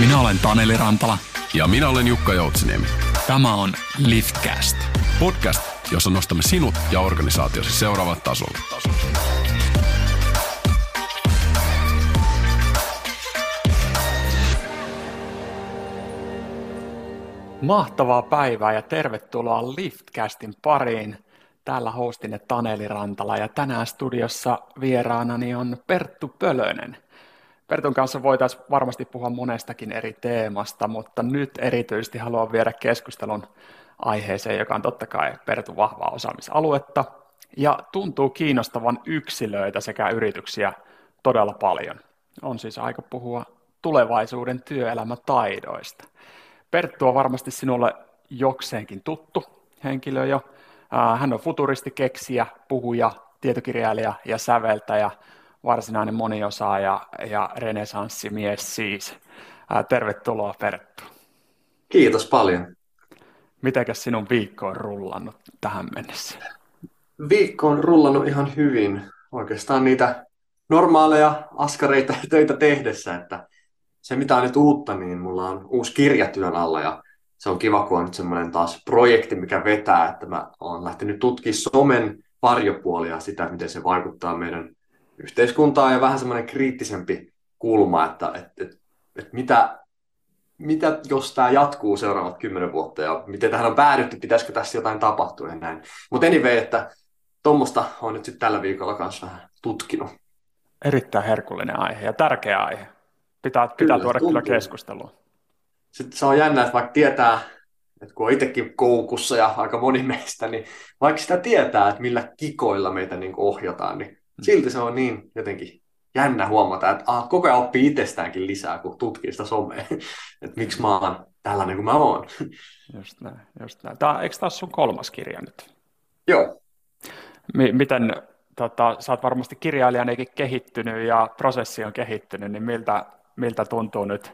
Minä olen Taneli Rantala. Ja minä olen Jukka Joutsiniemi. Tämä on Liftcast. Podcast, jossa nostamme sinut ja organisaatiosi seuraavat tasolle. Mahtavaa päivää ja tervetuloa Liftcastin pariin. Täällä hostinne Taneli Rantala ja tänään studiossa vieraanani on Perttu Pölönen. Pertun kanssa voitaisiin varmasti puhua monestakin eri teemasta, mutta nyt erityisesti haluan viedä keskustelun aiheeseen, joka on totta kai Pertun vahvaa osaamisaluetta ja tuntuu kiinnostavan yksilöitä sekä yrityksiä todella paljon. On siis aika puhua tulevaisuuden työelämätaidoista. Perttu on varmasti sinulle jokseenkin tuttu henkilö jo. Hän on futuristi, keksijä, puhuja, tietokirjailija ja säveltäjä, varsinainen moniosaaja ja renesanssimies siis. Tervetuloa Perttu. Kiitos paljon. Mitenkäs sinun viikko on rullannut tähän mennessä? Viikko on rullannut ihan hyvin. Oikeastaan niitä normaaleja askareita töitä tehdessä, että se mitä on nyt uutta, niin mulla on uusi kirja työn alla ja se on kiva, kun on nyt semmoinen taas projekti, mikä vetää, että mä oon lähtenyt tutkimaan somen varjopuolia, sitä, miten se vaikuttaa meidän yhteiskuntaan ja vähän semmoinen kriittisempi kulma, että, että, että, että mitä, mitä jos tämä jatkuu seuraavat kymmenen vuotta ja miten tähän on päädytty, pitäisikö tässä jotain tapahtua ja näin. Mutta anyway, että tuommoista on nyt sitten tällä viikolla kanssa vähän tutkinut. Erittäin herkullinen aihe ja tärkeä aihe. Pitää, pitää kyllä, tuoda tuntuu. kyllä keskustelua. Sitten se on jännä, että vaikka tietää, että kun on itsekin koukussa ja aika moni meistä, niin vaikka sitä tietää, että millä kikoilla meitä niin ohjataan, niin. Silti se on niin jotenkin jännä huomata, että ah, koko ajan oppii itsestäänkin lisää, kun tutkii sitä somea, että miksi mä oon tällainen kuin mä oon. Just näin, just näin. Tämä, eikö tämä sun kolmas kirja nyt? Joo. M- miten, tota, sä oot varmasti kirjailijanakin kehittynyt ja prosessi on kehittynyt, niin miltä, miltä tuntuu nyt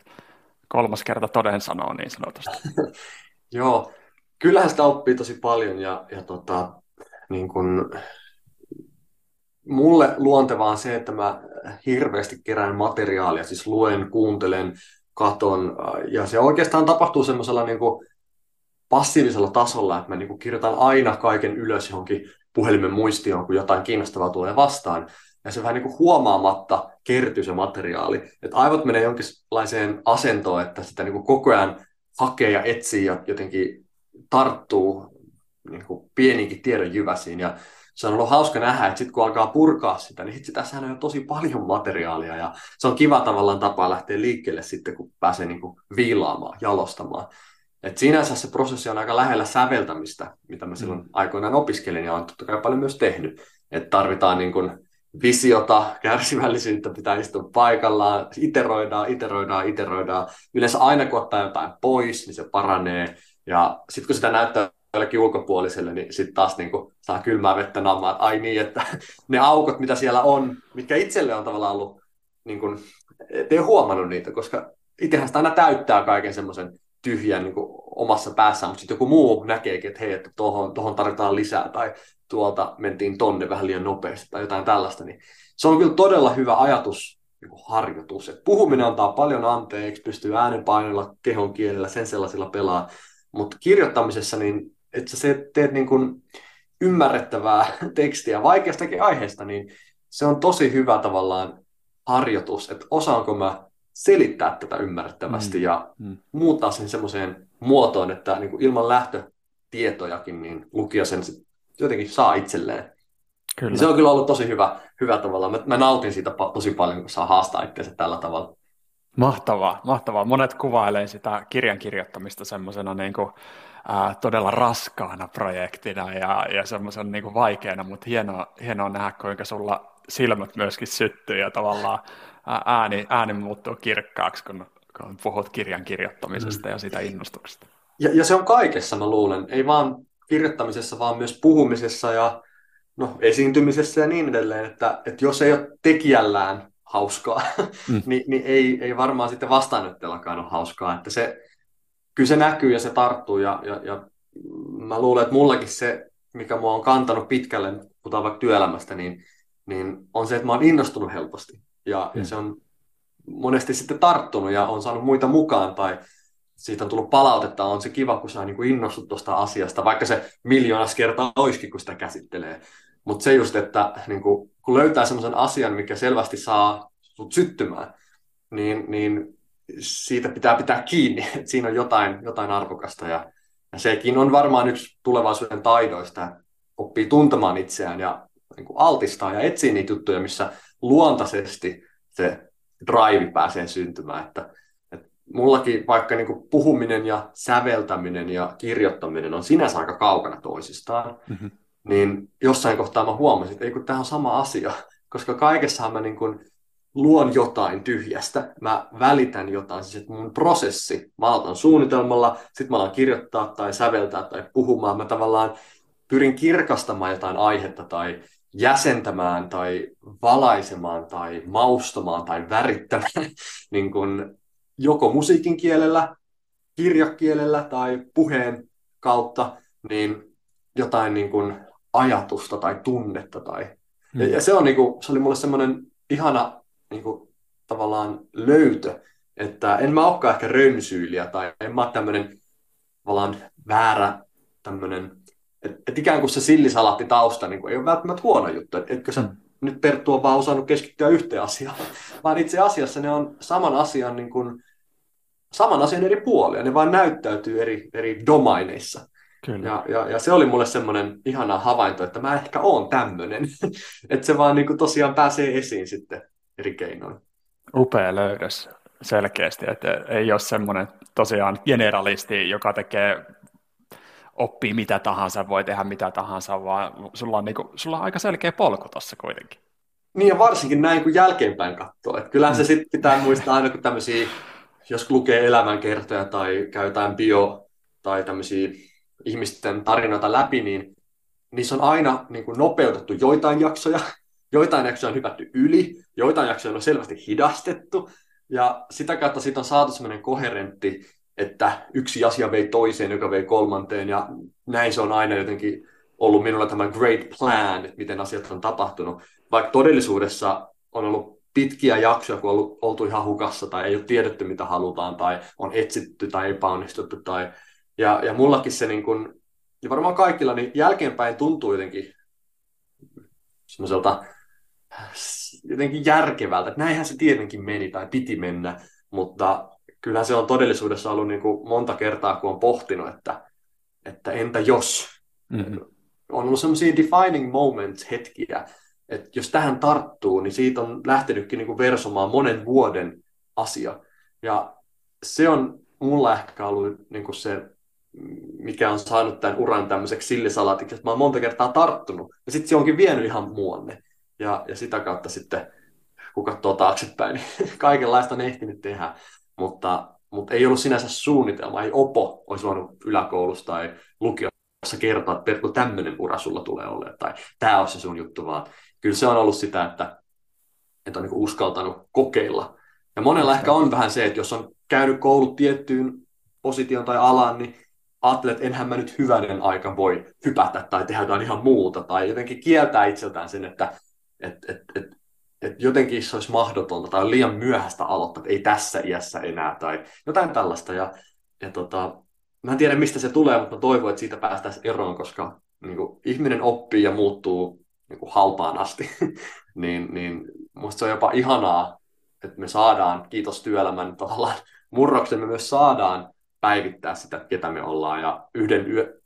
kolmas kerta toden sanoa niin sanotusti? Joo, kyllähän sitä oppii tosi paljon ja, ja tota, niin kun, mulle luontevaa on se, että mä hirveästi kerään materiaalia, siis luen, kuuntelen, katon ja se oikeastaan tapahtuu semmoisella niin passiivisella tasolla, että mä niin kirjoitan aina kaiken ylös johonkin puhelimen muistioon, kun jotain kiinnostavaa tulee vastaan ja se vähän niin kuin huomaamatta kertyy se materiaali. Että aivot menee jonkinlaiseen asentoon, että sitä niin kuin koko ajan hakee ja etsii ja jotenkin tarttuu niin kuin pieniinkin tiedon jyväsiin. Ja se on ollut hauska nähdä, että sitten kun alkaa purkaa sitä, niin hitsi, tässä on jo tosi paljon materiaalia ja se on kiva tavallaan tapa lähteä liikkeelle sitten, kun pääsee niin kuin viilaamaan, jalostamaan. Et sinänsä se prosessi on aika lähellä säveltämistä, mitä mä silloin mm. aikoinaan opiskelin ja olen totta kai paljon myös tehnyt. Että tarvitaan niin kuin visiota, kärsivällisyyttä, pitää istua paikallaan, iteroidaan, iteroidaan, iteroidaan. Yleensä aina kun ottaa jotain pois, niin se paranee. Ja sitten kun sitä näyttää jollekin ulkopuoliselle, niin sitten taas niin kuin saa kylmää vettä naamaa, että ai niin, että ne aukot, mitä siellä on, mitkä itselle on tavallaan ollut, niin kuin, et ei ole huomannut niitä, koska itsehän sitä aina täyttää kaiken semmoisen tyhjän niin kuin omassa päässään, mutta sitten joku muu näkeekin, että hei, että tuohon, tuohon tarvitaan lisää, tai tuolta mentiin tonne vähän liian nopeasti tai jotain tällaista, niin se on kyllä todella hyvä ajatus niin harjoitus. Et puhuminen antaa paljon anteeksi, pystyy äänenpainoilla, kehon kielellä, sen sellaisilla pelaa, mutta kirjoittamisessa, niin että sä teet niin kuin ymmärrettävää tekstiä vaikeastakin aiheesta, niin se on tosi hyvä tavallaan harjoitus, että osaanko mä selittää tätä ymmärrettävästi mm. ja mm. muuttaa sen semmoiseen muotoon, että niin kuin ilman lähtötietojakin niin lukija sen jotenkin saa itselleen. Kyllä. Se on kyllä ollut tosi hyvä, hyvä tavalla. Mä, mä nautin siitä tosi paljon, kun saa haastaa itseänsä tällä tavalla. Mahtavaa, mahtavaa. Monet kuvailee sitä kirjan kirjoittamista semmoisena niin kuin, ää, todella raskaana projektina ja, ja semmoisen niin kuin vaikeana, mutta hienoa, hienoa nähdä, kuinka sulla silmät myöskin syttyy ja tavallaan ääni, ääni muuttuu kirkkaaksi, kun, kun puhut kirjan kirjoittamisesta mm. ja sitä innostuksesta. Ja, ja se on kaikessa, mä luulen. Ei vaan kirjoittamisessa, vaan myös puhumisessa ja no, esiintymisessä ja niin edelleen. Että, että jos ei ole tekijällään hauskaa, mm. niin, niin ei, ei varmaan sitten vastaanottajallakaan ole hauskaa. Että se, kyllä se näkyy ja se tarttuu ja, ja, ja mä luulen, että mullakin se, mikä mua on kantanut pitkälle, puhutaan vaikka työelämästä, niin, niin on se, että mä oon innostunut helposti. Ja, mm. ja se on monesti sitten tarttunut ja on saanut muita mukaan tai siitä on tullut palautetta, on se kiva, kun saa niin innostut tuosta asiasta, vaikka se miljoonas kertaa olisikin, kun sitä käsittelee. Mutta se just, että niin kuin, kun löytää sellaisen asian, mikä selvästi saa sut syttymään, niin, niin siitä pitää pitää kiinni, että siinä on jotain, jotain arvokasta. Ja, ja sekin on varmaan yksi tulevaisuuden taidoista, oppii tuntemaan itseään ja niin kuin altistaa ja etsii niitä juttuja, missä luontaisesti se drive pääsee syntymään. Että, että mullakin vaikka niin kuin puhuminen ja säveltäminen ja kirjoittaminen on sinänsä aika kaukana toisistaan, mm-hmm. niin jossain kohtaa mä huomasin, että ei kun tämä on sama asia, koska kaikessahan mä niin kuin luon jotain tyhjästä, mä välitän jotain, siis että mun prosessi, mä aloitan suunnitelmalla, sitten mä alan kirjoittaa tai säveltää tai puhumaan, mä tavallaan pyrin kirkastamaan jotain aihetta tai jäsentämään tai valaisemaan tai maustamaan tai värittämään niin kuin joko musiikin kielellä, kirjakielellä tai puheen kautta, niin jotain niin kuin ajatusta tai tunnetta. Tai... Mm. Ja, ja se, on, niin kuin, se oli mulle semmoinen ihana niin kuin, tavallaan löytö, että en mä olekaan ehkä rönsyyliä tai en mä ole tämmöinen tavallaan väärä tämmöinen, että et ikään kuin se sillisalaatti tausta niin kuin, ei ole välttämättä huono juttu, että etkö sä mm. nyt Perttu on vaan osannut keskittyä yhteen asiaan, vaan itse asiassa ne on saman asian, niin kuin, saman asian eri puolia, ne vaan näyttäytyy eri, eri domaineissa. Kyllä. Ja, ja, ja se oli mulle semmoinen ihana havainto, että mä ehkä oon tämmöinen, että se vaan niin kuin, tosiaan pääsee esiin sitten eri keinoin. Upea löydös selkeästi, että ei ole semmoinen tosiaan generalisti, joka tekee oppii mitä tahansa, voi tehdä mitä tahansa, vaan sulla on, niinku, sulla on aika selkeä polku tuossa kuitenkin. Niin ja varsinkin näin kun jälkeenpäin katsoo. Että kyllähän mm. se sitten pitää muistaa aina kun tämmöisiä, jos lukee elämänkertoja tai käy jotain bio tai tämmöisiä ihmisten tarinoita läpi, niin niissä on aina niin kuin nopeutettu joitain jaksoja, joitain jaksoja on hypätty yli, joitain jaksoja on selvästi hidastettu, ja sitä kautta siitä on saatu semmoinen koherentti, että yksi asia vei toiseen, joka vei kolmanteen, ja näin se on aina jotenkin ollut minulla tämä great plan, että miten asiat on tapahtunut. Vaikka todellisuudessa on ollut pitkiä jaksoja, kun on ollut, oltu ihan hukassa, tai ei ole tiedetty, mitä halutaan, tai on etsitty tai epäonnistuttu. Tai... Ja, ja mullakin se, niin kun, ja varmaan kaikilla, niin jälkeenpäin tuntuu jotenkin semmoiselta jotenkin järkevältä, että näinhän se tietenkin meni tai piti mennä, mutta kyllähän se on todellisuudessa ollut niin kuin monta kertaa, kun on pohtinut, että, että entä jos? Mm-hmm. On ollut semmoisia defining moments hetkiä, että jos tähän tarttuu, niin siitä on lähtenytkin niin kuin versomaan monen vuoden asia. Ja se on mulla ehkä ollut niin kuin se, mikä on saanut tämän uran tämmöiseksi sillisalatiksi, että mä oon monta kertaa tarttunut, ja sitten se onkin vienyt ihan muonne. Ja, ja sitä kautta sitten, kun katsoo taaksepäin, niin kaikenlaista on ehtinyt tehdä. Mutta, mutta ei ollut sinänsä suunnitelma, ei opo olisi voinut yläkoulussa tai lukiossa kertoa, että Perttu, tämmöinen ura sulla tulee olemaan, tai tämä on se sun juttu, vaan kyllä se on ollut sitä, että, että on niin uskaltanut kokeilla. Ja monella ehkä on vähän se, että jos on käynyt koulut tiettyyn positioon tai alaan, niin ajattelet, että enhän mä nyt hyvänen aika voi hypätä tai tehdä jotain ihan muuta, tai jotenkin kieltää itseltään sen, että että et, et, et jotenkin se olisi mahdotonta tai liian myöhäistä aloittaa, että ei tässä iässä enää tai jotain tällaista. Ja, ja tota, mä en tiedä, mistä se tulee, mutta mä toivon, että siitä päästäisiin eroon, koska niin kuin, ihminen oppii ja muuttuu niin kuin, halpaan asti. niin, niin musta se on jopa ihanaa, että me saadaan, kiitos työelämän tavallaan murroksen, me myös saadaan päivittää sitä, ketä me ollaan. Ja yhden yö,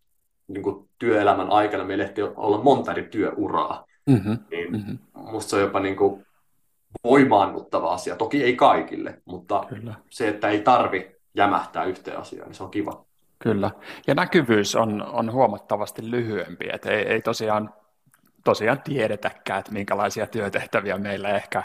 niin kuin, työelämän aikana meillä ehti olla monta eri työuraa. Mm-hmm. Niin mm-hmm. musta se on jopa niin kuin voimaannuttava asia. Toki ei kaikille, mutta Kyllä. se, että ei tarvi jämähtää yhteen asiaan, niin se on kiva. Kyllä. Ja näkyvyys on, on huomattavasti lyhyempi. Et ei, ei tosiaan tosiaan tiedetäkään, että minkälaisia työtehtäviä meillä ehkä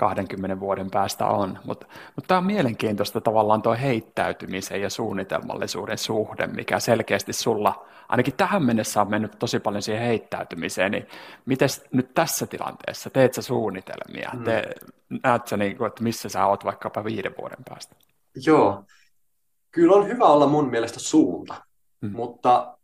20 vuoden päästä on. Mutta mut tämä on mielenkiintoista tavallaan tuo heittäytymisen ja suunnitelmallisuuden suhde, mikä selkeästi sulla, ainakin tähän mennessä on mennyt tosi paljon siihen heittäytymiseen, niin miten nyt tässä tilanteessa, teet sä suunnitelmia, mm. Te, näet sä niin kuin, että missä sä oot vaikkapa viiden vuoden päästä? Joo, kyllä on hyvä olla mun mielestä suunta, mm. mutta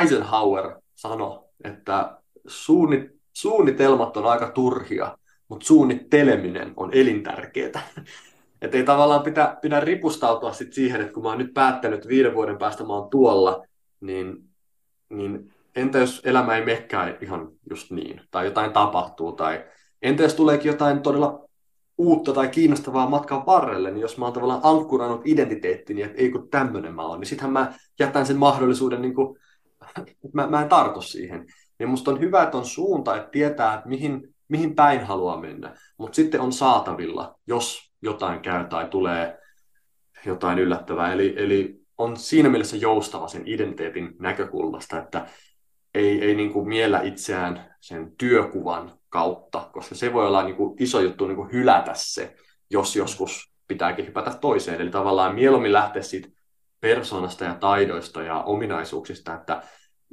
Eisenhower sanoi, että suunnit, suunnitelmat on aika turhia, mutta suunnitteleminen on elintärkeää. Että ei tavallaan pidä, pidä ripustautua sit siihen, että kun mä oon nyt päättänyt, viiden vuoden päästä mä oon tuolla, niin, niin entä jos elämä ei mekään ihan just niin, tai jotain tapahtuu, tai entä jos tuleekin jotain todella uutta tai kiinnostavaa matkan varrelle, niin jos mä oon tavallaan ankkurannut identiteettini, että ei kun tämmöinen mä oon, niin sittenhän mä jätän sen mahdollisuuden, niin kuin, mä, mä en tartu siihen. Niin musta on hyvä, että on suunta, että tietää, että mihin, mihin päin haluaa mennä, mutta sitten on saatavilla, jos jotain käy tai tulee jotain yllättävää. Eli, eli on siinä mielessä joustava sen identiteetin näkökulmasta, että ei, ei niin kuin miellä itseään sen työkuvan kautta, koska se voi olla niin kuin iso juttu niin kuin hylätä se, jos joskus pitääkin hypätä toiseen. Eli tavallaan mieluummin lähteä siitä persoonasta ja taidoista ja ominaisuuksista, että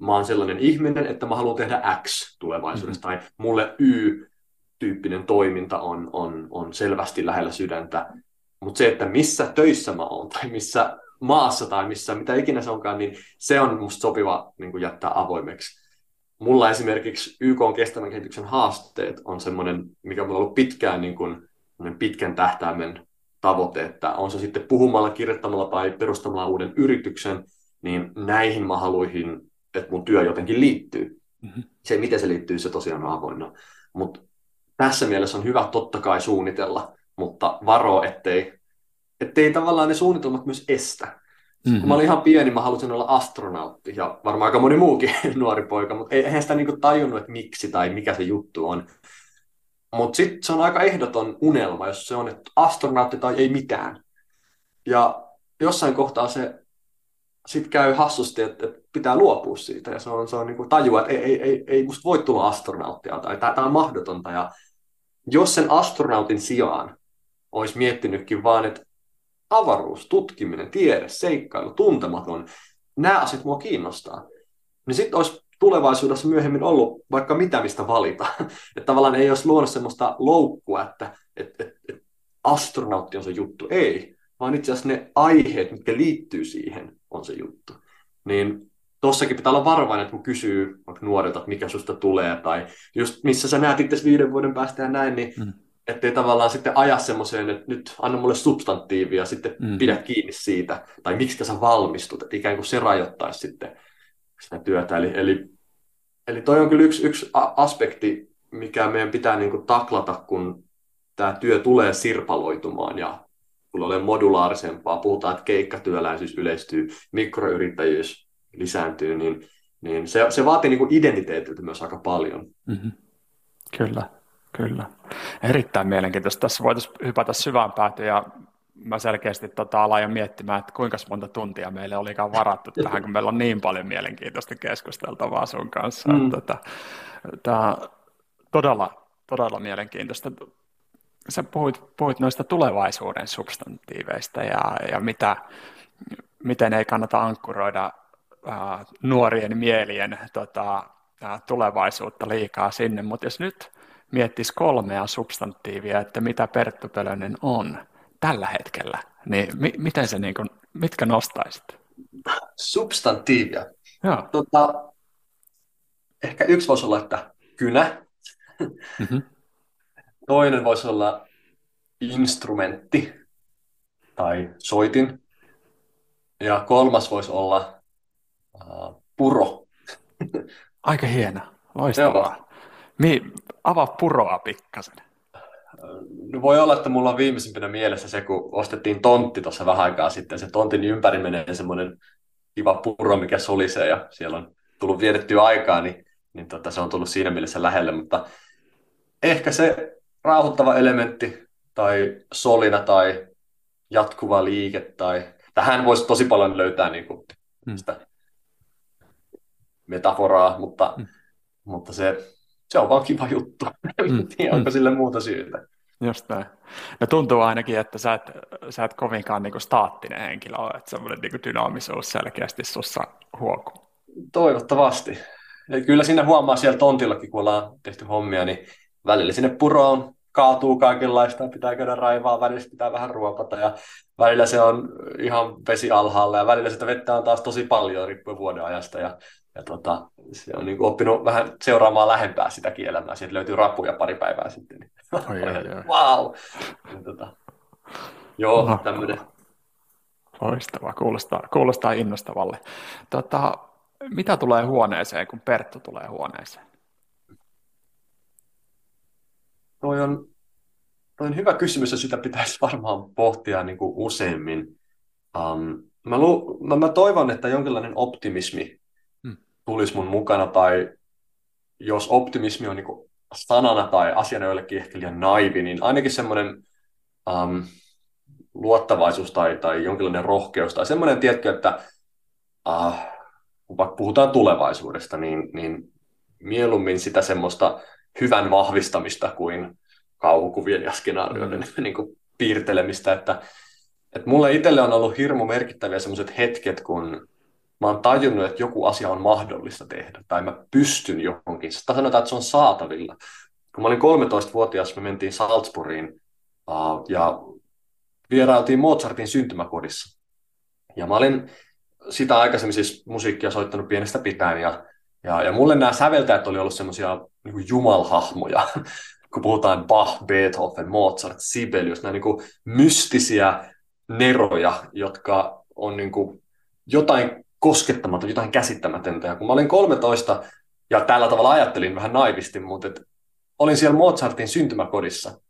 mä oon sellainen ihminen, että mä haluan tehdä X tulevaisuudessa, mm-hmm. tai mulle Y-tyyppinen toiminta on, on, on selvästi lähellä sydäntä, mutta se, että missä töissä mä oon, tai missä maassa, tai missä, mitä ikinä se onkaan, niin se on musta sopiva niin jättää avoimeksi. Mulla esimerkiksi YK on kestävän kehityksen haasteet on semmoinen, mikä on ollut pitkään niin kuin, pitkän tähtäimen tavoite, että on se sitten puhumalla, kirjoittamalla tai perustamalla uuden yrityksen, niin näihin mä haluaisin että mun työ jotenkin liittyy. Mm-hmm. Se, miten se liittyy, se tosiaan on avoinna. Mutta tässä mielessä on hyvä totta kai suunnitella, mutta varo, ettei, ettei tavallaan ne suunnitelmat myös estä. Mm-hmm. Kun mä olin ihan pieni, mä halusin olla astronautti, ja varmaan aika moni muukin nuori poika, mutta eihän sitä niinku tajunnut, että miksi tai mikä se juttu on. Mutta sitten se on aika ehdoton unelma, jos se on, että astronautti tai ei mitään. Ja jossain kohtaa se sitten käy hassusti, että, että pitää luopua siitä ja se on, se on niin kuin tajua, että ei, ei, ei, ei musta voi tulla astronauttia tai tämä on mahdotonta. Ja jos sen astronautin sijaan olisi miettinytkin vaan, että avaruus, tutkiminen, tiede, seikkailu, tuntematon, nämä asiat mua kiinnostaa, niin sitten olisi tulevaisuudessa myöhemmin ollut vaikka mitä mistä valita. että tavallaan ei olisi luonut sellaista loukkua, että, että, että, että astronautti on se juttu. Ei, vaan itse asiassa ne aiheet, mitkä liittyy siihen, on se juttu. Niin tossakin pitää olla varovainen, että kun kysyy vaikka nuorilta, että mikä susta tulee, tai just missä sä näet itse viiden vuoden päästä ja näin, niin mm. ettei tavallaan sitten aja semmoiseen, että nyt anna mulle substantiivia ja sitten mm. pidä kiinni siitä, tai miksi sä valmistut, että ikään kuin se rajoittaisi sitten sitä työtä. Eli, eli, eli toi on kyllä yksi, yksi aspekti, mikä meidän pitää niin kuin taklata, kun tämä työ tulee sirpaloitumaan ja kun ole modulaarisempaa, puhutaan, että keikkatyöläisyys yleistyy, mikroyrittäjyys lisääntyy, niin, niin se, se vaatii niin kuin identiteetiltä myös aika paljon. Mm-hmm. Kyllä, kyllä. Erittäin mielenkiintoista. Tässä voitaisiin hypätä syvään päätyyn ja mä selkeästi tota, aloin miettimään, että kuinka monta tuntia meille olikaan varattu tähän, kun meillä on niin paljon mielenkiintoista keskusteltavaa sun kanssa. Mm. Tota, tämä todella, todella mielenkiintoista sä puhuit, puhuit noista tulevaisuuden substantiiveista ja, ja mitä, miten ei kannata ankkuroida ää, nuorien mielien tota, ää, tulevaisuutta liikaa sinne, mutta jos nyt miettisi kolmea substantiivia, että mitä Perttu Pölönen on tällä hetkellä, niin mi- miten se, niin kuin, mitkä nostaisit? Substantiivia? Joo. Tota, ehkä yksi voisi olla, että kynä. Mm-hmm. Toinen voisi olla instrumentti tai soitin. Ja kolmas voisi olla uh, puro. Aika hieno, loistavaa. Mi- avaa puroa pikkasen. No voi olla, että mulla on viimeisimpänä mielessä se, kun ostettiin tontti tuossa vähän aikaa sitten. Se tontin ympäri menee semmoinen kiva puro, mikä solisee ja siellä on tullut vietettyä aikaa, niin, niin tota, se on tullut siinä mielessä lähelle. Mutta ehkä se rauhoittava elementti tai solina tai jatkuva liike tai tähän voisi tosi paljon löytää niin kuin mm. sitä metaforaa, mutta, mm. mutta se se on vaan kiva juttu. Mm, tiedä, onko mm. sille muuta syytä. Just näin. No tuntuu ainakin, että sä et, sä et kovinkaan niinku staattinen henkilö ole, että semmoinen niinku dynaamisuus selkeästi sussa huokuu. Toivottavasti. Ja kyllä siinä huomaa siellä tontillakin, kun ollaan tehty hommia, niin välillä sinne puroon kaatuu kaikenlaista, pitää käydä raivaa, välillä pitää vähän ruopata ja välillä se on ihan vesi alhaalla ja välillä sitä vettä on taas tosi paljon riippuen vuoden ajasta ja, ja tota, se on niin kuin oppinut vähän seuraamaan lähempää sitäkin elämää. Sieltä löytyy rapuja pari päivää sitten. Niin. Oi, oi, oi. wow! Ja, tota, joo, Aha. tämmöinen. Loistavaa, kuulostaa, kuulostaa innostavalle. Tota, mitä tulee huoneeseen, kun Perttu tulee huoneeseen? Toi on, toi on hyvä kysymys ja sitä pitäisi varmaan pohtia niin kuin useammin. Um, mä, lu, mä, mä toivon, että jonkinlainen optimismi. Tulisi mun mukana, tai jos optimismi on niin kuin sanana tai asiana jollekin ehkä liian naivi, niin ainakin semmoinen um, luottavaisuus tai, tai jonkinlainen rohkeus tai semmoinen, tietty, että uh, kun vaikka puhutaan tulevaisuudesta, niin, niin mieluummin sitä semmoista hyvän vahvistamista kuin kauhukuvien ja skenaarioiden mm. niin kuin piirtelemistä, että, että mulle itselle on ollut hirmu merkittäviä semmoiset hetket, kun mä oon tajunnut, että joku asia on mahdollista tehdä, tai mä pystyn johonkin, tai sanotaan, että se on saatavilla. Kun mä olin 13-vuotias, me mentiin Salzburgiin, uh, ja vierailtiin Mozartin syntymäkodissa. Ja mä olin sitä aikaisemmin siis musiikkia soittanut pienestä pitäen, ja, ja, ja mulle nämä säveltäjät oli ollut semmoisia niin jumalhahmoja, kun puhutaan Bach, Beethoven, Mozart, Sibelius, nämä niin kuin mystisiä neroja, jotka on niin kuin jotain koskettamatonta, jotain käsittämätöntä. Ja kun mä olin 13, ja tällä tavalla ajattelin vähän naivisti, mutta et olin siellä Mozartin syntymäkodissa,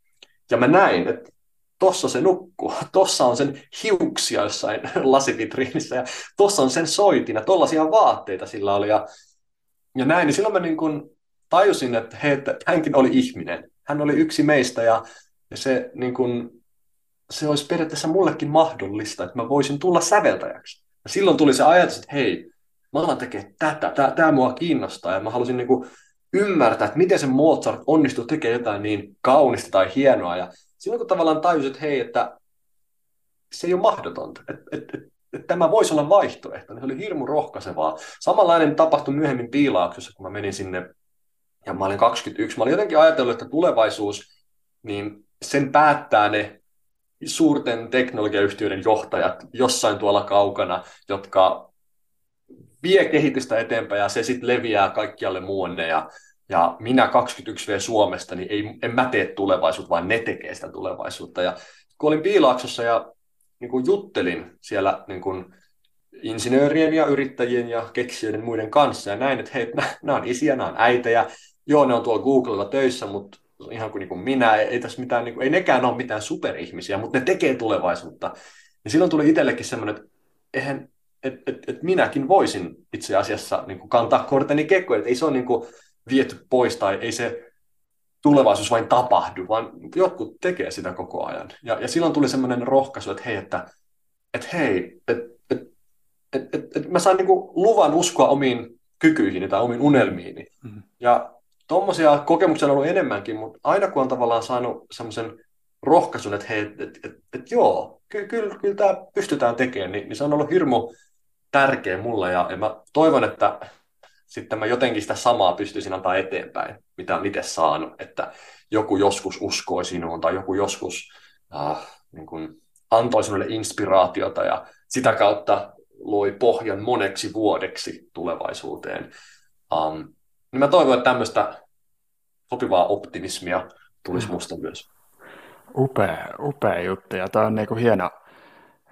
ja mä näin, että tossa se nukkuu, tossa on sen hiuksia jossain lasivitriinissä, ja tossa on sen soitin, ja tollaisia vaatteita sillä oli, ja, ja näin, niin silloin mä niin kuin tajusin, että, hei, että hänkin oli ihminen, hän oli yksi meistä, ja, ja se, niin kuin, se olisi periaatteessa mullekin mahdollista, että mä voisin tulla säveltäjäksi. Ja silloin tuli se ajatus, että hei, mä alan tekemään tätä, tämä, tämä mua kiinnostaa, ja mä halusin niin kuin ymmärtää, että miten se Mozart onnistui tekemään jotain niin kaunista tai hienoa, ja silloin kun tavallaan tajusin, että hei, että se ei ole mahdotonta, että, että, että, että tämä voisi olla vaihtoehto, niin se oli hirmu rohkaisevaa. Samanlainen tapahtui myöhemmin Piilaaksossa, kun mä menin sinne, ja mä olin 21, mä olin jotenkin ajatellut, että tulevaisuus, niin sen päättää ne suurten teknologiayhtiöiden johtajat jossain tuolla kaukana, jotka vie kehitystä eteenpäin ja se sitten leviää kaikkialle muuanne ja, ja minä 21V Suomesta, niin ei, en mä tee tulevaisuutta, vaan ne tekee sitä tulevaisuutta. Ja kun olin Piilaaksossa ja niin kuin juttelin siellä niin kuin insinöörien ja yrittäjien ja keksijöiden muiden kanssa ja näin, että hei, nämä on isiä, nämä on äitejä, joo, ne on tuolla Googlella töissä, mutta ihan kuin, niin kuin minä, ei, ei, tässä mitään, niin kuin, ei nekään ole mitään superihmisiä, mutta ne tekee tulevaisuutta. Ja silloin tuli itsellekin semmoinen, että eihän, et, et, et minäkin voisin itse asiassa niin kuin kantaa korteni kekkoon, että ei se ole niin kuin viety pois tai ei se tulevaisuus vain tapahdu, vaan jotkut tekee sitä koko ajan. Ja, ja silloin tuli semmoinen rohkaisu, että hei, että, että hei, että, että, että, että, että mä saan niin kuin luvan uskoa omiin kykyihin tai omiin unelmiini. Mm-hmm. Ja tuommoisia kokemuksia on ollut enemmänkin, mutta aina kun on tavallaan saanut semmoisen rohkaisun, että hei, että et, et, et, joo, kyllä, kyllä, kyllä tämä pystytään tekemään, niin, niin se on ollut hirmu tärkeä mulle ja, ja mä toivon, että sitten mä jotenkin sitä samaa pystyisin antaa eteenpäin, mitä on itse saanut, että joku joskus uskoi sinuun tai joku joskus äh, niin kuin antoi sinulle inspiraatiota ja sitä kautta loi pohjan moneksi vuodeksi tulevaisuuteen. Um, niin mä toivon, että tämmöistä sopivaa optimismia tulisi musta myös. Upea, upea juttu ja toi on niinku hieno,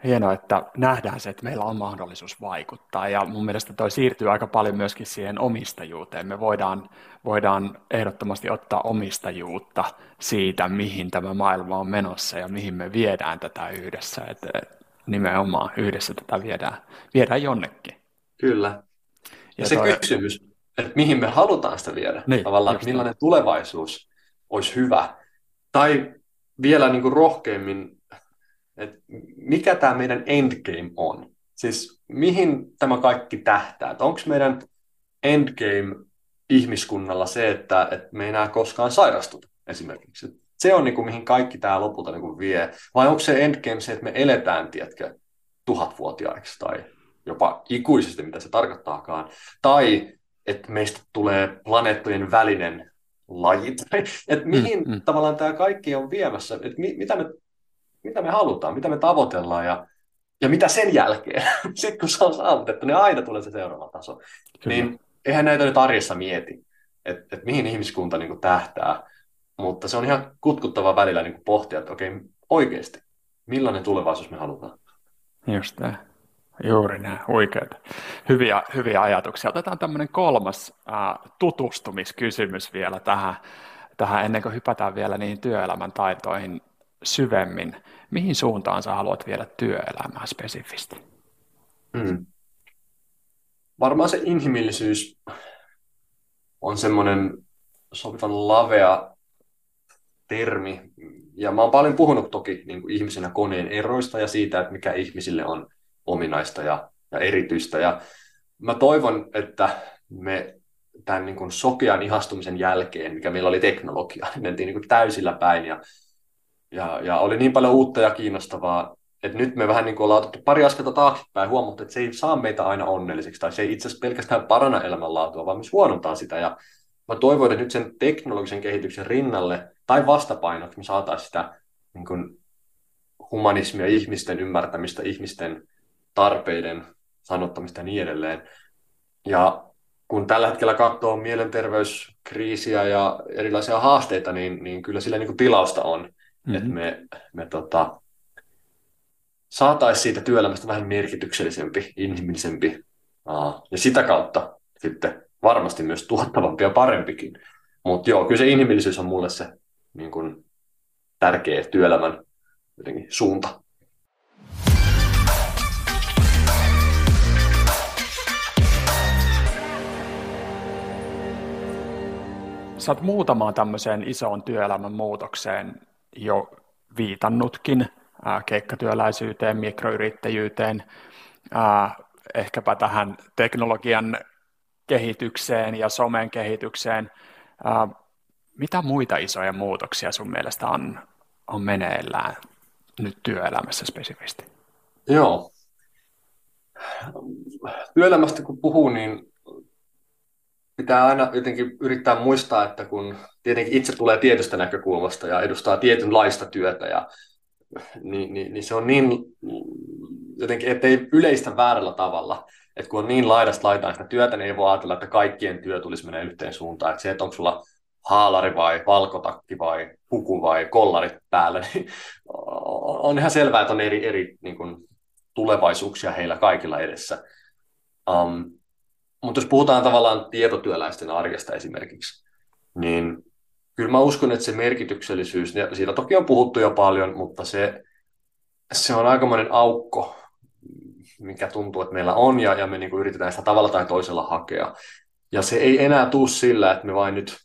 hieno, että nähdään se, että meillä on mahdollisuus vaikuttaa ja mun mielestä toi siirtyy aika paljon myöskin siihen omistajuuteen. Me voidaan, voidaan ehdottomasti ottaa omistajuutta siitä, mihin tämä maailma on menossa ja mihin me viedään tätä yhdessä. Että nimenomaan yhdessä tätä viedään, viedään jonnekin. Kyllä. Ja, ja se toi... kysymys, että mihin me halutaan sitä viedä, niin, tavallaan, että millainen tulevaisuus olisi hyvä. Tai vielä niin kuin rohkeammin, että mikä tämä meidän endgame on. Siis mihin tämä kaikki tähtää. Onko meidän endgame ihmiskunnalla se, että, että me ei enää koskaan sairastuta esimerkiksi. Se on niin kuin, mihin kaikki tämä lopulta niin kuin vie. Vai onko se endgame se, että me eletään, tiedätkö, tuhatvuotiaiksi tai jopa ikuisesti, mitä se tarkoittaakaan. Tai että meistä tulee planeettojen välinen laji. että mihin mm, mm. tavallaan tämä kaikki on viemässä. Että mi, mitä, me, mitä me halutaan, mitä me tavoitellaan ja, ja mitä sen jälkeen. Sitten kun se on saavutettu, niin aina tulee se seuraava taso. Kyllä. Niin eihän näitä nyt arjessa mieti, että et mihin ihmiskunta niin kuin tähtää. Mutta se on ihan kutkuttava välillä niin kuin pohtia, että okei, oikeasti, millainen tulevaisuus me halutaan. Just tämä. Juuri näin, oikeita. Hyviä, hyviä ajatuksia. Otetaan tämmöinen kolmas äh, tutustumiskysymys vielä tähän, tähän, ennen kuin hypätään vielä niin työelämän taitoihin syvemmin. Mihin suuntaan sä haluat viedä työelämää spesifisti? Hmm. Varmaan se inhimillisyys on semmoinen sopivan lavea termi. Ja mä oon paljon puhunut toki niin kuin ihmisen ja koneen eroista ja siitä, että mikä ihmisille on ominaista ja, ja erityistä. Ja mä toivon, että me tämän niin kuin sokean ihastumisen jälkeen, mikä meillä oli teknologia, mentiin niin kuin täysillä päin ja, ja, ja oli niin paljon uutta ja kiinnostavaa, että nyt me vähän niin kuin ollaan otettu pari askelta taaksepäin ja huomattu, että se ei saa meitä aina onnellisiksi, tai se ei itse asiassa pelkästään paranna elämänlaatua, vaan myös huonontaa sitä. Ja mä toivon, että nyt sen teknologisen kehityksen rinnalle tai vastapainoksi me saataisiin sitä niin kuin humanismia, ihmisten ymmärtämistä, ihmisten tarpeiden sanottamista ja niin edelleen. Ja kun tällä hetkellä katsoo mielenterveyskriisiä ja erilaisia haasteita, niin, niin kyllä sillä niin kuin tilausta on, mm-hmm. että me, me tota, saataisiin siitä työelämästä vähän merkityksellisempi, inhimillisempi uh, ja sitä kautta sitten varmasti myös tuottavampi ja parempikin. Mutta joo, kyllä se inhimillisyys on mulle se niin kuin, tärkeä työelämän jotenkin suunta. Sä oot muutamaan tämmöiseen isoon työelämän muutokseen jo viitannutkin, ää, keikkatyöläisyyteen, mikroyrittäjyyteen, ää, ehkäpä tähän teknologian kehitykseen ja somen kehitykseen. Ää, mitä muita isoja muutoksia sun mielestä on, on meneillään nyt työelämässä spesifisti? Joo. Työelämästä kun puhuu, niin pitää aina jotenkin yrittää muistaa, että kun tietenkin itse tulee tietystä näkökulmasta ja edustaa tietynlaista työtä, ja, niin, niin, niin se on niin jotenkin, ettei yleistä väärällä tavalla. Että kun on niin laidasta laitaan sitä työtä, niin ei voi ajatella, että kaikkien työ tulisi mennä yhteen suuntaan. Että se, että onko sulla haalari vai valkotakki vai puku vai kollarit päällä, niin on ihan selvää, että on eri, eri niin kuin, tulevaisuuksia heillä kaikilla edessä. Um, mutta jos puhutaan tavallaan tietotyöläisten arjesta esimerkiksi, niin kyllä mä uskon, että se merkityksellisyys, ja siitä toki on puhuttu jo paljon, mutta se, se on aikamoinen aukko, mikä tuntuu, että meillä on, ja, ja me niin yritetään sitä tavalla tai toisella hakea. Ja se ei enää tule sillä, että me vain nyt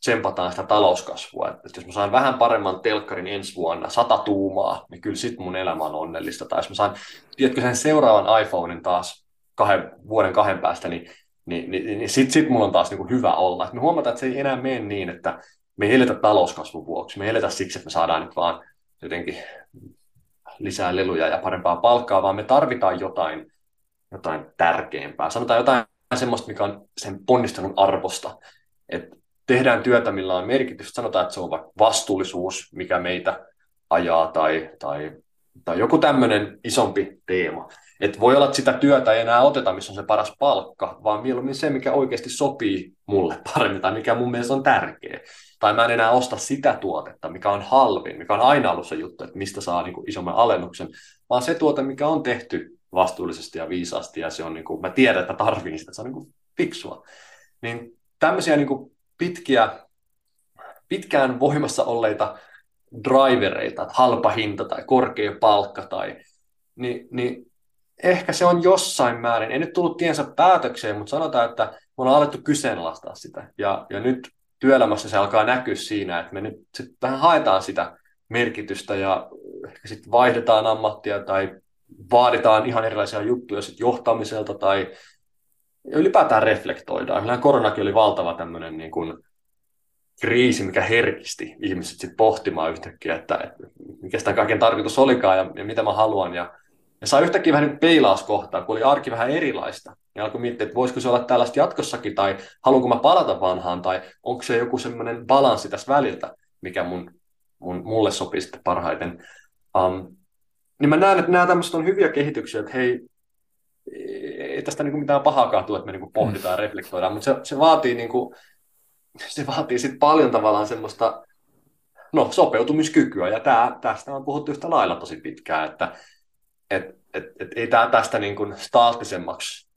tsempataan sitä talouskasvua. Että jos mä saan vähän paremman telkkarin ensi vuonna, sata tuumaa, niin kyllä sitten mun elämä on onnellista. Tai jos mä saan, tiedätkö, sen seuraavan iPhonein taas kahden, vuoden kahden päästä, niin, niin, niin, niin sitten sit mulla on taas niin kuin hyvä olla. Et me huomataan, että se ei enää mene niin, että me ei eletä talouskasvun vuoksi, me ei eletä siksi, että me saadaan nyt vaan jotenkin lisää leluja ja parempaa palkkaa, vaan me tarvitaan jotain, jotain tärkeämpää. Sanotaan jotain semmoista, mikä on sen ponnistelun arvosta. Että tehdään työtä, millä on merkitystä. Sanotaan, että se on vaikka vastuullisuus, mikä meitä ajaa, tai, tai, tai joku tämmöinen isompi teema. Että voi olla, että sitä työtä ei enää oteta, missä on se paras palkka, vaan mieluummin se, mikä oikeasti sopii mulle paremmin tai mikä mun mielestä on tärkeä. Tai mä en enää osta sitä tuotetta, mikä on halvin, mikä on aina ollut se juttu, että mistä saa niin kuin isomman alennuksen, vaan se tuote, mikä on tehty vastuullisesti ja viisaasti ja se on, niin kuin, mä tiedän, että tarvii sitä, että se on niin kuin fiksua. Niin tämmöisiä niin kuin pitkiä, pitkään voimassa olleita drivereita, halpa hinta tai korkea palkka tai niin, niin ehkä se on jossain määrin, ei nyt tullut tiensä päätökseen, mutta sanotaan, että me ollaan alettu kyseenalaistaa sitä. Ja, ja nyt työelämässä se alkaa näkyä siinä, että me nyt sit vähän haetaan sitä merkitystä ja ehkä sitten vaihdetaan ammattia tai vaaditaan ihan erilaisia juttuja sit johtamiselta tai ylipäätään reflektoidaan. Kyllähän koronakin oli valtava tämmöinen niin kuin kriisi, mikä herkisti ihmiset sit pohtimaan yhtäkkiä, että, että mikä sitä kaiken tarkoitus olikaan ja, ja mitä mä haluan. Ja, ja sai yhtäkkiä vähän nyt peilauskohtaa, kun oli arki vähän erilaista. Ja alkoi miettiä, että voisiko se olla tällaista jatkossakin, tai haluanko mä palata vanhaan, tai onko se joku semmoinen balanssi tässä väliltä, mikä mun, mun, mulle sopii sitten parhaiten. Um, niin mä näen, että nämä tämmöiset on hyviä kehityksiä, että hei, ei tästä niin mitään pahaakaan tule, että me niin pohditaan ja reflektoidaan, mutta se, se vaatii, niin kuin, se vaatii sit paljon tavallaan semmoista no, sopeutumiskykyä, ja tää, tästä on puhuttu yhtä lailla tosi pitkään, että et, et, et, ei tämä tästä niin kuin staattisemmaksi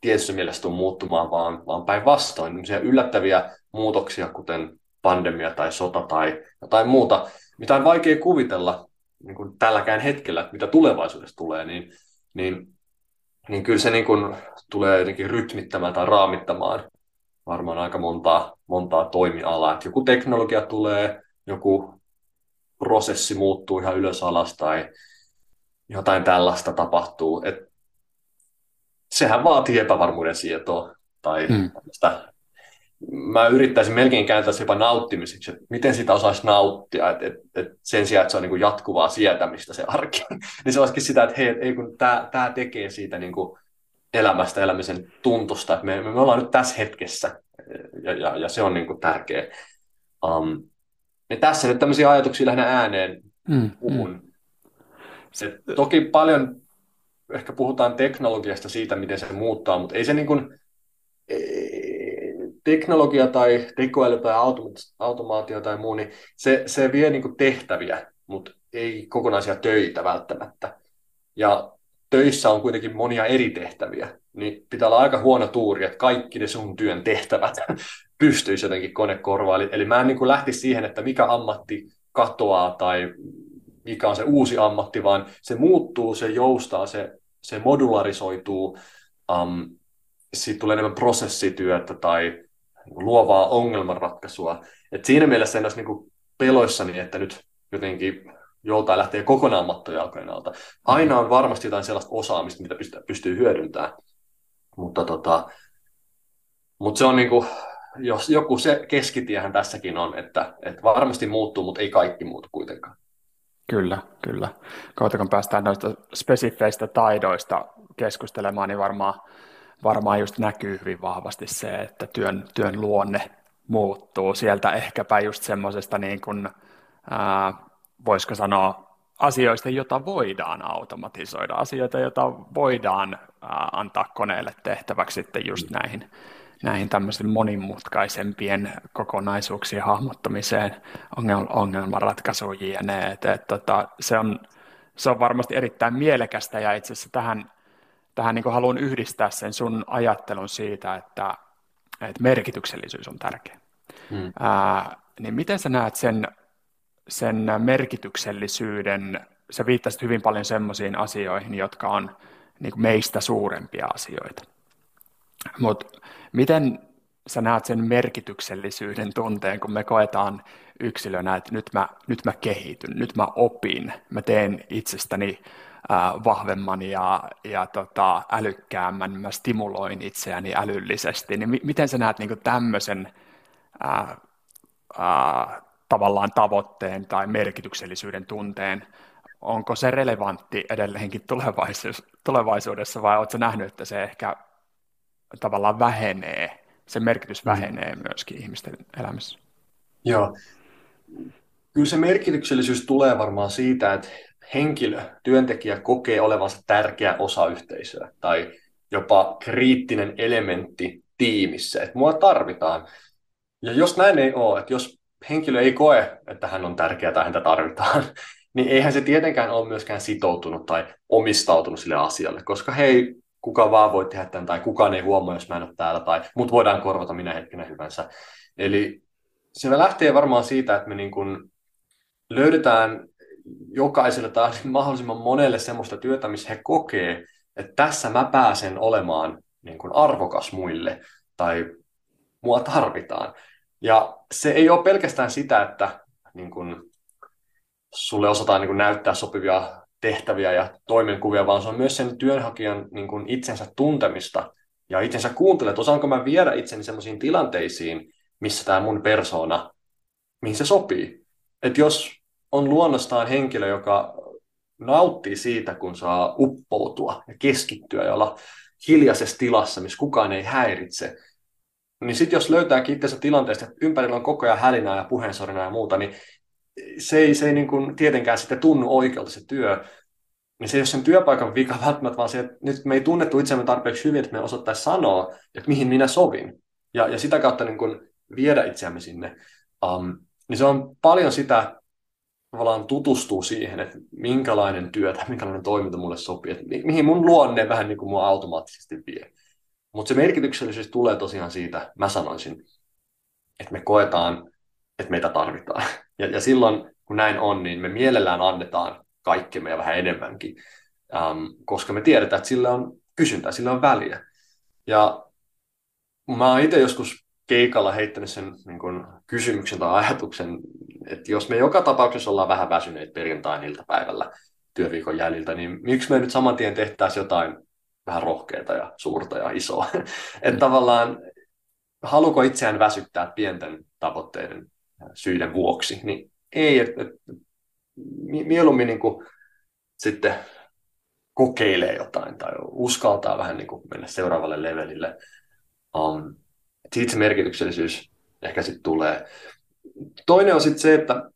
tietyssä mielessä tule muuttumaan, vaan, vaan päinvastoin yllättäviä muutoksia, kuten pandemia tai sota tai jotain muuta, mitä on vaikea kuvitella niin kuin tälläkään hetkellä, että mitä tulevaisuudessa tulee, niin, niin, niin kyllä se niin kuin tulee jotenkin rytmittämään tai raamittamaan varmaan aika montaa, montaa toimialaa. Että joku teknologia tulee, joku prosessi muuttuu ihan ylös alas tai jotain tällaista tapahtuu. Et sehän vaatii epävarmuuden sietoa tai hmm mä yrittäisin melkein kääntää se jopa nauttimiseksi, että miten sitä osaisi nauttia, että et, et sen sijaan, että se on niin kuin jatkuvaa sietämistä se arki, niin se olisikin sitä, että hei, ei kun tämä, tekee siitä niin kuin elämästä, elämisen tuntusta, että me, me ollaan nyt tässä hetkessä, ja, ja, ja se on niin kuin tärkeä. Um, niin tässä nyt tämmöisiä ajatuksia lähinnä ääneen mm, puhun. Mm. Se, toki paljon ehkä puhutaan teknologiasta siitä, miten se muuttaa, mutta ei se niin kuin, teknologia tai tekoäly tai automaatio tai muu, niin se, se vie niin kuin tehtäviä, mutta ei kokonaisia töitä välttämättä. Ja töissä on kuitenkin monia eri tehtäviä, niin pitää olla aika huono tuuri, että kaikki ne sun työn tehtävät pystyisi jotenkin konekorvaan. Eli, eli mä en niin kuin lähtisi siihen, että mikä ammatti katoaa tai mikä on se uusi ammatti, vaan se muuttuu, se joustaa, se, se modularisoituu, um, siitä tulee enemmän prosessityötä tai luovaa ongelmanratkaisua. Et siinä mielessä en olisi niin peloissani, että nyt jotenkin joltain lähtee kokonaan mattojalkojen alta. Aina on varmasti jotain sellaista osaamista, mitä pystyy, pystyy hyödyntämään. Mutta, tota, mutta se on niin kuin, jos joku se keskitiehän tässäkin on, että, että varmasti muuttuu, mutta ei kaikki muutu kuitenkaan. Kyllä, kyllä. Kohta kun päästään noista spesifeistä taidoista keskustelemaan, niin varmaan varmaan just näkyy hyvin vahvasti se, että työn, työn luonne muuttuu. Sieltä ehkäpä just semmoisesta niin kuin, ää, voisiko sanoa, asioista, joita voidaan automatisoida, asioita, joita voidaan antaa koneelle tehtäväksi sitten just näihin, näihin tämmöisen monimutkaisempien kokonaisuuksien hahmottamiseen, ongelmanratkaisuun jne. Et, et, tota, se, on, se on varmasti erittäin mielekästä ja itse asiassa tähän tähän niin haluan yhdistää sen sun ajattelun siitä, että, että merkityksellisyys on tärkeä. Hmm. Ää, niin miten sä näet sen, sen merkityksellisyyden, sä viittasit hyvin paljon semmoisiin asioihin, jotka on niin kuin meistä suurempia asioita. Mutta miten sä näet sen merkityksellisyyden tunteen, kun me koetaan yksilönä, että nyt mä, nyt mä kehityn, nyt mä opin, mä teen itsestäni vahvemman ja, ja tota, älykkäämmän, mä stimuloin itseäni älyllisesti, niin mi- miten sä näet niin tämmöisen tavallaan tavoitteen tai merkityksellisyyden tunteen, onko se relevantti edelleenkin tulevaisuudessa, vai oletko nähnyt, että se ehkä tavallaan vähenee, se merkitys mm. vähenee myöskin ihmisten elämässä? Joo. Kyllä se merkityksellisyys tulee varmaan siitä, että henkilö, työntekijä kokee olevansa tärkeä osa yhteisöä tai jopa kriittinen elementti tiimissä, että mua tarvitaan. Ja jos näin ei ole, että jos henkilö ei koe, että hän on tärkeä tai häntä tarvitaan, niin eihän se tietenkään ole myöskään sitoutunut tai omistautunut sille asialle, koska hei, kuka vaan voi tehdä tämän, tai kukaan ei huomaa, jos mä en ole täällä, tai mut voidaan korvata minä hetkenä hyvänsä. Eli se lähtee varmaan siitä, että me niin kuin löydetään jokaiselle tai mahdollisimman monelle sellaista työtä, missä he kokee, että tässä mä pääsen olemaan niin kuin arvokas muille tai mua tarvitaan. Ja se ei ole pelkästään sitä, että niin kuin, sulle osataan niin kuin, näyttää sopivia tehtäviä ja toimenkuvia, vaan se on myös sen työnhakijan niin kuin, itsensä tuntemista Ja itsensä kuuntelet, osaanko mä viedä itseni sellaisiin tilanteisiin, missä tämä mun persona, mihin se sopii. Että jos on luonnostaan henkilö, joka nauttii siitä, kun saa uppoutua ja keskittyä ja olla hiljaisessa tilassa, missä kukaan ei häiritse, niin sitten jos löytääkin itsensä tilanteesta, että ympärillä on koko ajan hälinää ja puheensorinaa ja muuta, niin se ei, se ei niin kuin tietenkään sitten tunnu oikealta se työ, niin se ei ole sen työpaikan vika välttämättä, vaan se, että nyt me ei tunnettu itseämme tarpeeksi hyvin, että me osattaisiin sanoa, että mihin minä sovin. Ja, ja sitä kautta niin kuin viedä itseämme sinne. Um, niin se on paljon sitä, tavallaan tutustuu siihen, että minkälainen työ tai minkälainen toiminta mulle sopii, että mi- mihin mun luonne vähän niin kuin mua automaattisesti vie. Mutta se merkityksellisyys tulee tosiaan siitä, mä sanoisin, että me koetaan, että meitä tarvitaan. Ja, ja silloin, kun näin on, niin me mielellään annetaan kaikkemme ja vähän enemmänkin, ähm, koska me tiedetään, että sillä on kysyntää, sillä on väliä. Ja mä oon itse joskus keikalla heittänyt sen niin kun, kysymyksen tai ajatuksen, että jos me joka tapauksessa ollaan vähän väsyneet perjantain iltapäivällä työviikon jäljiltä, niin miksi me nyt saman tien tehtäisiin jotain vähän rohkeata ja suurta ja isoa. että mm. tavallaan haluko itseään väsyttää pienten tavoitteiden syiden vuoksi, niin ei, että et, mieluummin niin kuin, sitten kokeilee jotain tai uskaltaa vähän niin kuin mennä seuraavalle levelille. Um, siitä se merkityksellisyys ehkä sitten tulee. Toinen on sitten se, että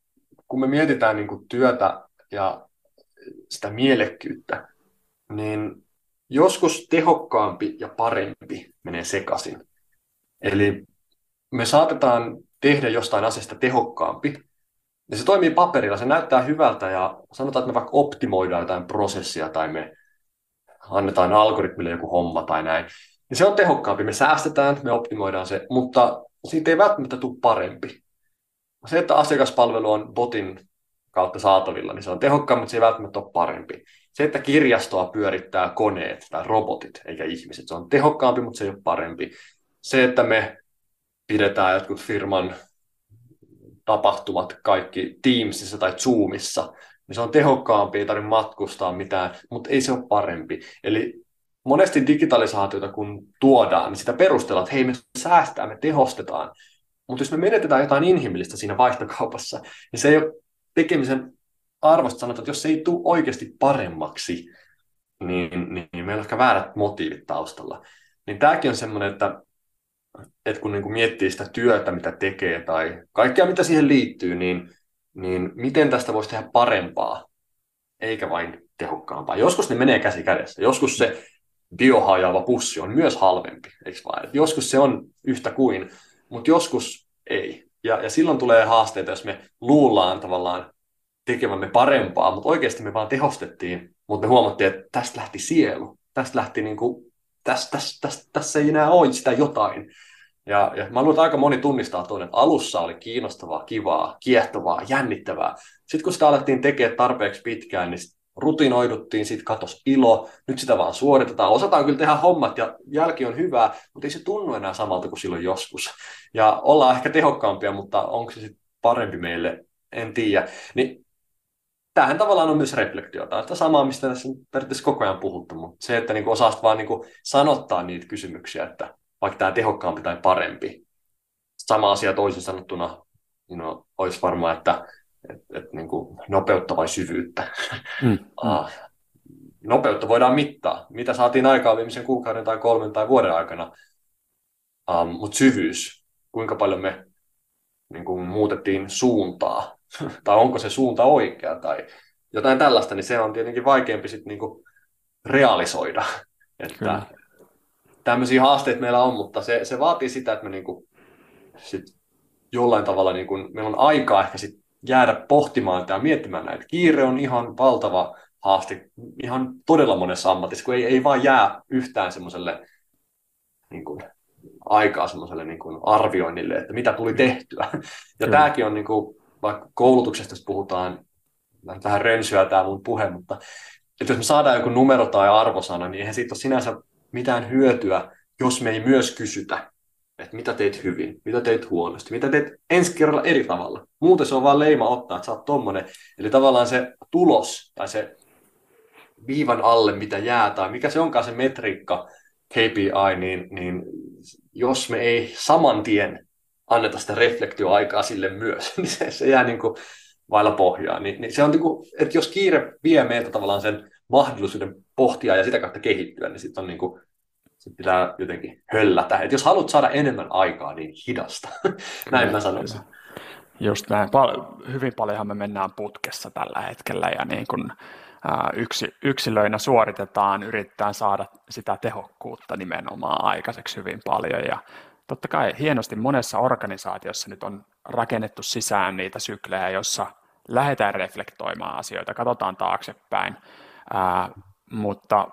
kun me mietitään niin kuin työtä ja sitä mielekkyyttä, niin joskus tehokkaampi ja parempi menee sekaisin. Eli me saatetaan tehdä jostain asiasta tehokkaampi, ja se toimii paperilla, se näyttää hyvältä ja sanotaan, että me vaikka optimoidaan jotain prosessia tai me annetaan algoritmille joku homma tai näin. Ja se on tehokkaampi, me säästetään, me optimoidaan se, mutta siitä ei välttämättä tule parempi. Se, että asiakaspalvelu on botin kautta saatavilla, niin se on tehokkaampi, mutta se ei välttämättä ole parempi. Se, että kirjastoa pyörittää koneet tai robotit eikä ihmiset, se on tehokkaampi, mutta se ei ole parempi. Se, että me pidetään jotkut firman tapahtumat kaikki Teamsissa tai Zoomissa, niin se on tehokkaampi, ei tarvitse matkustaa mitään, mutta ei se ole parempi. Eli monesti digitalisaatiota kun tuodaan, niin sitä perustellaan, että hei me säästää, me tehostetaan. Mutta jos me menetetään jotain inhimillistä siinä vaihtokaupassa, niin se ei ole tekemisen arvosta sanotaan, että jos se ei tule oikeasti paremmaksi, niin, niin, niin meillä on ehkä väärät motiivit taustalla. Niin tämäkin on semmoinen, että, että kun niin kuin miettii sitä työtä, mitä tekee tai kaikkea, mitä siihen liittyy, niin, niin miten tästä voisi tehdä parempaa, eikä vain tehokkaampaa. Joskus ne menee käsi kädessä. Joskus se biohajaava pussi on myös halvempi, eikö vaan? Et joskus se on yhtä kuin, mutta joskus ei. Ja, ja silloin tulee haasteita, jos me luullaan tavallaan tekemämme parempaa, mutta oikeasti me vaan tehostettiin, mutta me huomattiin, että tästä lähti sielu. Tästä lähti niin kuin, tästä, tästä, tästä, tässä ei enää ole sitä jotain. Ja, ja mä luulen, että aika moni tunnistaa toinen. Alussa oli kiinnostavaa, kivaa, kiehtovaa, jännittävää. Sitten kun sitä alettiin tekemään tarpeeksi pitkään, niin rutinoiduttiin, sitten katos ilo, nyt sitä vaan suoritetaan. Osataan kyllä tehdä hommat ja jälki on hyvää, mutta ei se tunnu enää samalta kuin silloin joskus. Ja ollaan ehkä tehokkaampia, mutta onko se sitten parempi meille, en tiedä. Niin tämähän tavallaan on myös reflektiota. Sitä samaa, mistä tässä on periaatteessa koko ajan puhuttu, mutta se, että niinku osaa vaan niinku sanottaa niitä kysymyksiä, että vaikka tämä tehokkaampi tai parempi. Sama asia toisin sanottuna you know, olisi varmaan, että et, et, niin kuin nopeutta vai syvyyttä. Mm. ah, nopeutta voidaan mittaa. Mitä saatiin aikaa viimeisen kuukauden tai kolmen tai vuoden aikana. Um, Mutta syvyys, kuinka paljon me niin kuin, muutettiin suuntaa, tai onko se suunta oikea, tai jotain tällaista, niin se on tietenkin vaikeampi sit, niin kuin, realisoida. Että tämmöisiä haasteita meillä on, mutta se, se vaatii sitä, että me niin kuin, sit jollain tavalla, niin kuin, meillä on aikaa ehkä sit jäädä pohtimaan ja miettimään näitä. Kiire on ihan valtava haaste ihan todella monessa ammatissa, kun ei, ei vaan jää yhtään semmoiselle niin kuin, aikaa semmoiselle niin kuin arvioinnille, että mitä tuli tehtyä. Ja Kyllä. tämäkin on, niin kuin, vaikka koulutuksesta puhutaan, vähän rönsyä tämä mun puhe, mutta että jos me saadaan joku numero tai arvosana, niin eihän siitä ole sinänsä mitään hyötyä, jos me ei myös kysytä, että mitä teit hyvin, mitä teit huonosti, mitä teit ensi kerralla eri tavalla. Muuten se on vaan leima ottaa, että sä oot tommonen. Eli tavallaan se tulos tai se viivan alle, mitä jää tai mikä se onkaan se metriikka, KPI, niin, niin jos me ei saman tien anneta sitä reflektioaikaa sille myös, niin se, se jää niin kuin vailla pohjaa. Niin, niin se on niin kuin, että jos kiire vie meiltä tavallaan sen mahdollisuuden pohtia ja sitä kautta kehittyä, niin sitten on niin kuin, sit pitää jotenkin höllätä. Et jos haluat saada enemmän aikaa, niin hidasta. Näin mä sanoisin. Just näin. Pal- hyvin paljonhan me mennään putkessa tällä hetkellä ja niin kun, ää, yksi, yksilöinä suoritetaan, yritetään saada sitä tehokkuutta nimenomaan aikaiseksi hyvin paljon ja totta kai hienosti monessa organisaatiossa nyt on rakennettu sisään niitä syklejä, jossa lähdetään reflektoimaan asioita, katsotaan taaksepäin, ää, mutta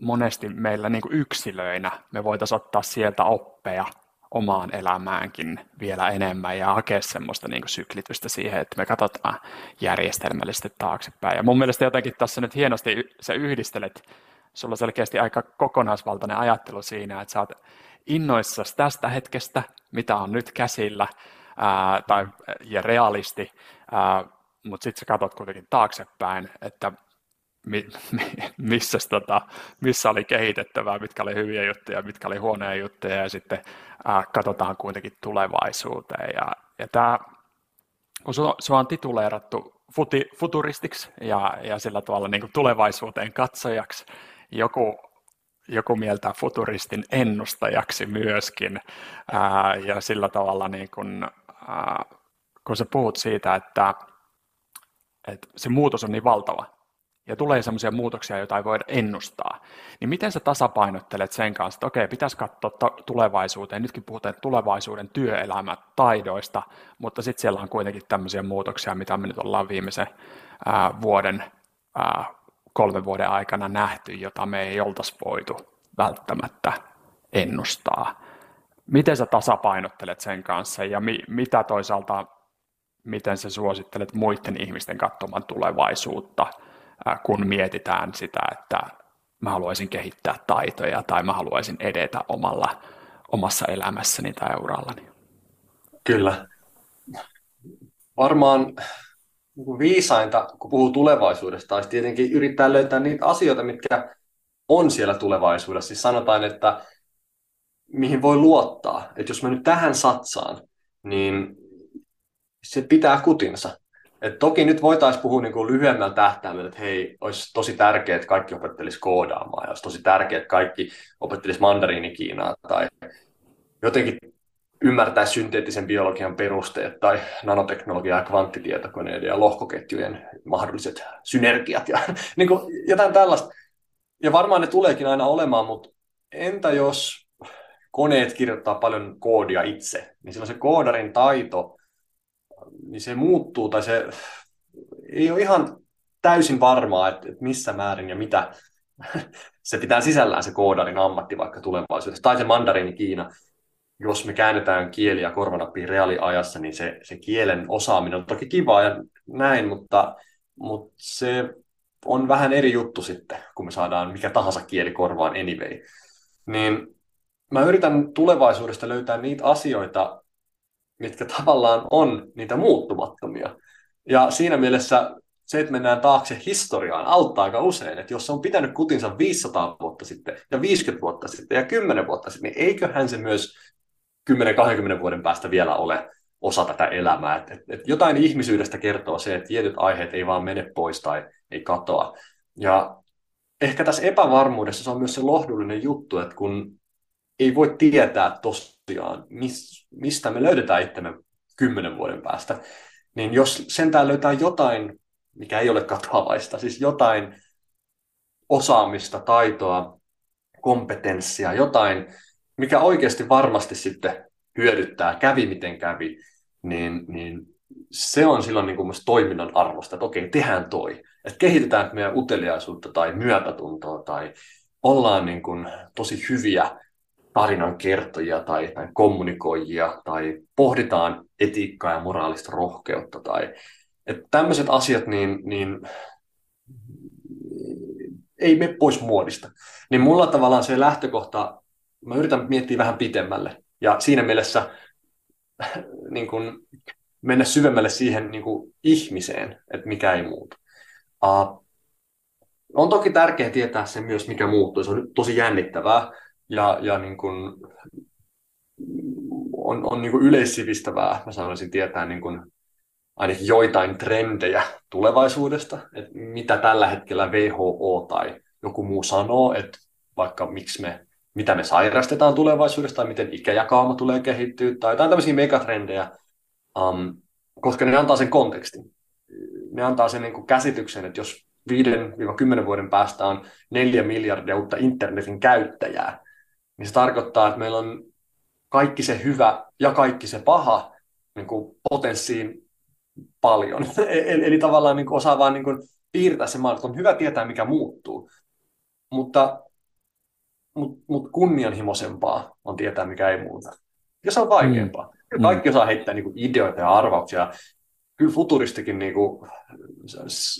monesti meillä niin yksilöinä me voitaisiin ottaa sieltä oppeja omaan elämäänkin vielä enemmän ja hakea semmoista niin syklitystä siihen, että me katsotaan järjestelmällisesti taaksepäin. Ja mun mielestä jotenkin tässä nyt hienosti sä yhdistelet, sulla on selkeästi aika kokonaisvaltainen ajattelu siinä, että sä oot innoissasi tästä hetkestä, mitä on nyt käsillä, ää, tai, ja realisti, mutta sitten sä katsot kuitenkin taaksepäin, että mi, mi, missä, tota, missä oli kehitettävää, mitkä oli hyviä juttuja, mitkä oli huonoja juttuja, ja sitten ää, katsotaan kuitenkin tulevaisuuteen. Ja, ja tämä, kun sua on tituleerattu futi, futuristiksi ja, ja sillä tavalla niin tulevaisuuteen katsojaksi, joku, joku mieltää futuristin ennustajaksi myöskin, ää, ja sillä tavalla niin kuin, ää, kun sä puhut siitä, että, että se muutos on niin valtava, ja tulee sellaisia muutoksia, joita ei voida ennustaa, niin miten sä tasapainottelet sen kanssa, että okei, pitäisi katsoa tulevaisuuteen, nytkin puhutaan tulevaisuuden työelämätaidoista, mutta sitten siellä on kuitenkin tämmöisiä muutoksia, mitä me nyt ollaan viimeisen ää, vuoden, ää, kolmen vuoden aikana nähty, jota me ei oltaisi voitu välttämättä ennustaa. Miten sä tasapainottelet sen kanssa ja mi- mitä toisaalta, miten sä suosittelet muiden ihmisten katsoman tulevaisuutta – kun mietitään sitä, että mä haluaisin kehittää taitoja tai mä haluaisin edetä omalla, omassa elämässäni tai urallani. Kyllä. Varmaan viisainta, kun puhuu tulevaisuudesta, olisi tietenkin yrittää löytää niitä asioita, mitkä on siellä tulevaisuudessa. Siis sanotaan, että mihin voi luottaa. Että jos mä nyt tähän satsaan, niin se pitää kutinsa. Et toki nyt voitaisiin puhua niin lyhyemmällä tähtäimellä, että hei, olisi tosi tärkeää, että kaikki opettelisi koodaamaan, ja olisi tosi tärkeää, että kaikki opettelisi mandariinikiinaa, tai jotenkin ymmärtää synteettisen biologian perusteet, tai nanoteknologia ja kvanttitietokoneiden ja lohkoketjujen mahdolliset synergiat, ja niin kuin jotain tällaista. Ja varmaan ne tuleekin aina olemaan, mutta entä jos koneet kirjoittaa paljon koodia itse, niin silloin se koodarin taito niin se muuttuu tai se ei ole ihan täysin varmaa, että, missä määrin ja mitä se pitää sisällään se koodarin ammatti vaikka tulevaisuudessa. Tai se mandarini Kiina, jos me käännetään kieliä korvanappiin reaaliajassa, niin se, se kielen osaaminen on toki kivaa ja näin, mutta, mutta se on vähän eri juttu sitten, kun me saadaan mikä tahansa kieli korvaan anyway. Niin mä yritän tulevaisuudesta löytää niitä asioita, mitkä tavallaan on niitä muuttumattomia. Ja siinä mielessä se, että mennään taakse historiaan, auttaa aika usein. Että jos se on pitänyt kutinsa 500 vuotta sitten, ja 50 vuotta sitten, ja 10 vuotta sitten, niin eiköhän se myös 10-20 vuoden päästä vielä ole osa tätä elämää. Et, et, et jotain ihmisyydestä kertoo se, että tietyt aiheet ei vaan mene pois tai ei katoa. Ja ehkä tässä epävarmuudessa se on myös se lohdullinen juttu, että kun ei voi tietää tosiaan, mis, mistä me löydetään itsemme kymmenen vuoden päästä, niin jos sentään löytää jotain, mikä ei ole katoavaista, siis jotain osaamista, taitoa, kompetenssia, jotain, mikä oikeasti varmasti sitten hyödyttää, kävi miten kävi, niin, niin se on silloin niin kuin toiminnan arvosta, että okei, tehdään toi. Että kehitetään meidän uteliaisuutta tai myötätuntoa tai ollaan niin kuin tosi hyviä tarinan kertojia tai, tai kommunikoijia tai pohditaan etiikkaa ja moraalista rohkeutta tai että tämmöiset asiat niin, niin ei mene pois muodista. Niin mulla tavallaan se lähtökohta, mä yritän miettiä vähän pitemmälle ja siinä mielessä niin kun, mennä syvemmälle siihen niin kun, ihmiseen, että mikä ei muutu. Uh, on toki tärkeää tietää se myös, mikä muuttuu. Se on tosi jännittävää, ja, ja niin kuin, on, on niin kuin yleissivistävää, mä sanoisin, tietää niin kuin ainakin joitain trendejä tulevaisuudesta, että mitä tällä hetkellä WHO tai joku muu sanoo, että vaikka miksi me, mitä me sairastetaan tulevaisuudessa tai miten ikäjakauma tulee kehittyä tai jotain tämmöisiä megatrendejä, um, koska ne antaa sen kontekstin. Ne antaa sen niin kuin käsityksen, että jos 5-10 vuoden päästä on 4 miljardia uutta internetin käyttäjää, niin se tarkoittaa, että meillä on kaikki se hyvä ja kaikki se paha niin kuin potenssiin paljon. eli, eli tavallaan niin kuin osaa vaan niin kuin piirtää se maailma, on hyvä tietää, mikä muuttuu. Mutta, mutta, mutta kunnianhimoisempaa on tietää, mikä ei muuta. Ja se on vaikeampaa. Mm. Kyllä kaikki osaa heittää niin kuin ideoita ja arvauksia. Kyllä futuristikin, niin kuin,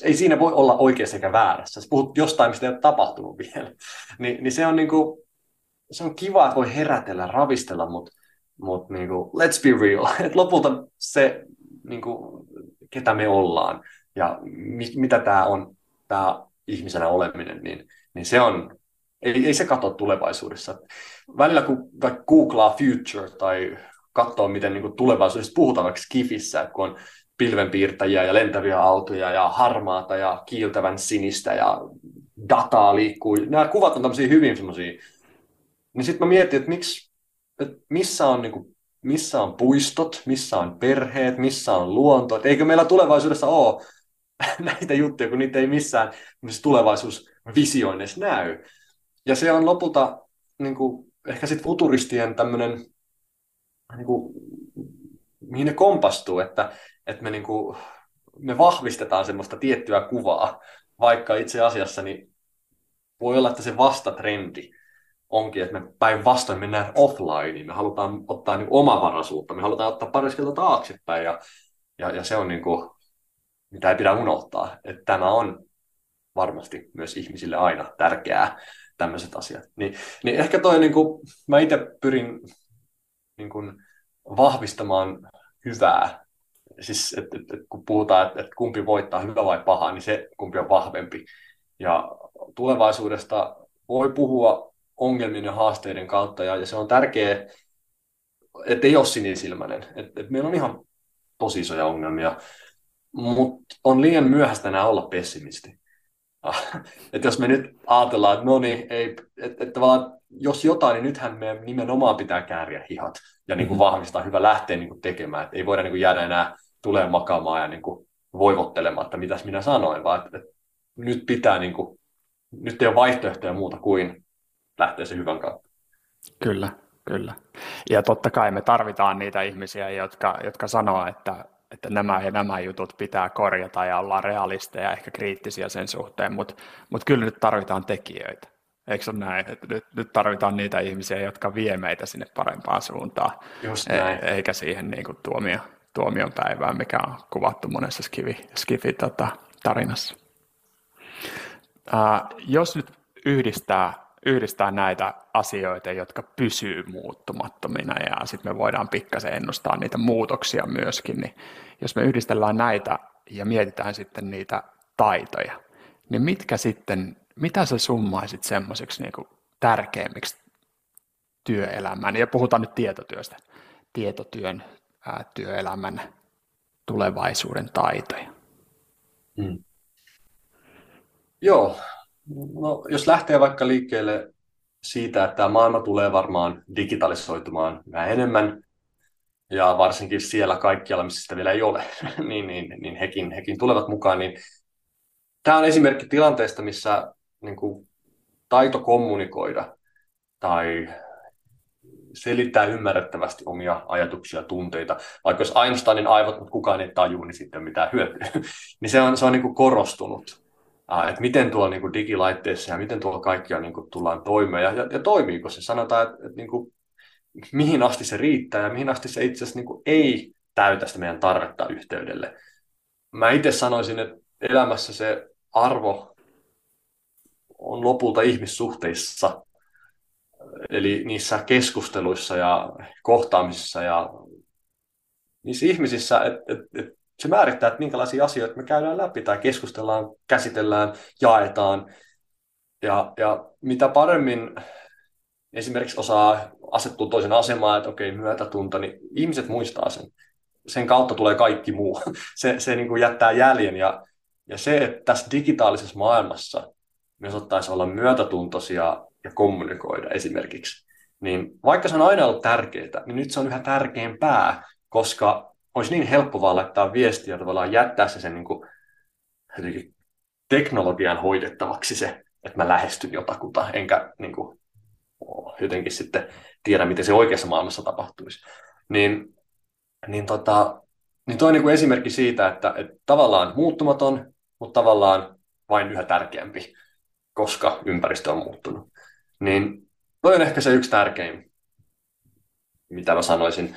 ei siinä voi olla oikeassa eikä väärässä. Sä puhut jostain, mistä ei ole tapahtunut vielä. Ni, niin se on, niin kuin, se on kiva, että voi herätellä, ravistella, mutta mut, niin kuin, let's be real. Et lopulta se, niin kuin, ketä me ollaan ja mi, mitä tämä on, tämä ihmisenä oleminen, niin, niin se on, ei, ei se katso tulevaisuudessa. Välillä kun vaikka googlaa future tai katsoo, miten niin tulevaisuudessa puhutaan vaikka Skifissä, kun on pilvenpiirtäjiä ja lentäviä autoja ja harmaata ja kiiltävän sinistä ja dataa liikkuu. Nämä kuvat on tämmöisiä hyvin semmoisia. Niin sitten mä mietin, että miksi, että missä on niin kuin missä on puistot, missä on perheet, missä on luonto. Et eikö meillä tulevaisuudessa ole näitä juttuja, kun niitä ei missään tulevaisuusvisioinnissa näy. Ja se on lopulta niin kuin, ehkä sitten futuristien tämmöinen, niin mihin ne kompastuu, että, että me, niin kuin, me vahvistetaan semmoista tiettyä kuvaa, vaikka itse asiassa niin voi olla, että se vastatrendi onkin, että me päinvastoin mennään offline, me halutaan ottaa niin omavaraisuutta, me halutaan ottaa pariskelta taaksepäin ja, ja, ja se on niin kuin, mitä ei pidä unohtaa, että tämä on varmasti myös ihmisille aina tärkeää, tämmöiset asiat. Niin, niin ehkä toi, niin kuin, mä itse pyrin niin kuin, vahvistamaan hyvää, siis et, et, et, kun puhutaan, että et kumpi voittaa, hyvä vai paha, niin se kumpi on vahvempi. Ja tulevaisuudesta voi puhua ongelmien ja haasteiden kautta, ja, ja se on tärkeää, että ei ole sinisilmäinen. Et, et meillä on ihan tosi isoja ongelmia, mutta on liian myöhäistä enää olla pessimisti. Että jos me nyt ajatellaan, että no niin, ei, että, että jos jotain, niin nythän meidän nimenomaan pitää kääriä hihat ja niin kuin mm-hmm. vahvistaa, hyvä lähteä niin kuin tekemään. Että ei voida niin kuin jäädä enää tulee makaamaan ja niin kuin voivottelemaan, että mitäs minä sanoin, vaan että, että nyt pitää, niin kuin, nyt ei ole vaihtoehtoja muuta kuin lähteä se hyvän kautta. Kyllä, kyllä. Ja totta kai me tarvitaan niitä ihmisiä, jotka, jotka sanoo, että, että nämä ja nämä jutut pitää korjata ja olla realisteja ja ehkä kriittisiä sen suhteen, mutta mut kyllä nyt tarvitaan tekijöitä. Eikö se ole näin? Että nyt, nyt tarvitaan niitä ihmisiä, jotka vie meitä sinne parempaan suuntaan, e- eikä siihen niin kuin tuomio, tuomion päivään, mikä on kuvattu monessa skifi, skifi tota, tarinassa. Jos nyt yhdistää yhdistää näitä asioita, jotka pysyy muuttumattomina ja sitten me voidaan pikkasen ennustaa niitä muutoksia myöskin, niin jos me yhdistellään näitä ja mietitään sitten niitä taitoja, niin mitkä sitten, mitä sä summaisit semmoiseksi niin tärkeimmiksi työelämän, ja puhutaan nyt tietotyöstä, tietotyön ää, työelämän tulevaisuuden taitoja? Hmm. Joo, No, jos lähtee vaikka liikkeelle siitä, että tämä maailma tulee varmaan digitalisoitumaan vähän enemmän, ja varsinkin siellä kaikkialla, missä sitä vielä ei ole, niin, niin, niin hekin, hekin tulevat mukaan, niin tämä on esimerkki tilanteesta, missä niin kuin, taito kommunikoida tai selittää ymmärrettävästi omia ajatuksia, tunteita. Vaikka jos Einsteinin aivot, mutta kukaan ei tajua, niin sitten mitään hyötyä. niin se on, se on niin kuin korostunut että miten tuolla niin kuin digilaitteissa ja miten tuolla kaikkia niin kuin tullaan toimeen ja, ja, ja toimiiko se. Sanotaan, että, että niin kuin, mihin asti se riittää ja mihin asti se itse asiassa niin kuin ei täytä sitä meidän tarvetta yhteydelle. Mä itse sanoisin, että elämässä se arvo on lopulta ihmissuhteissa, eli niissä keskusteluissa ja kohtaamisissa ja niissä ihmisissä, että et, et se määrittää, että minkälaisia asioita me käydään läpi tai keskustellaan, käsitellään, jaetaan. Ja, ja mitä paremmin esimerkiksi osaa asettua toisen asemaan, että okei, myötätunto, niin ihmiset muistaa sen. Sen kautta tulee kaikki muu. Se, se niin kuin jättää jäljen ja, ja se, että tässä digitaalisessa maailmassa me osattaisiin olla myötätuntoisia ja kommunikoida esimerkiksi, niin vaikka se on aina ollut tärkeää, niin nyt se on yhä tärkeämpää, koska olisi niin helppo vaan laittaa viestiä ja tavallaan jättää se sen niin kuin, teknologian hoidettavaksi se, että mä lähestyn jotakuta, enkä niin kuin, jotenkin sitten tiedä, miten se oikeassa maailmassa tapahtuisi. Niin, niin, tota, niin toi on niin esimerkki siitä, että, että tavallaan muuttumaton, mutta tavallaan vain yhä tärkeämpi, koska ympäristö on muuttunut. Niin toi on ehkä se yksi tärkein, mitä mä sanoisin.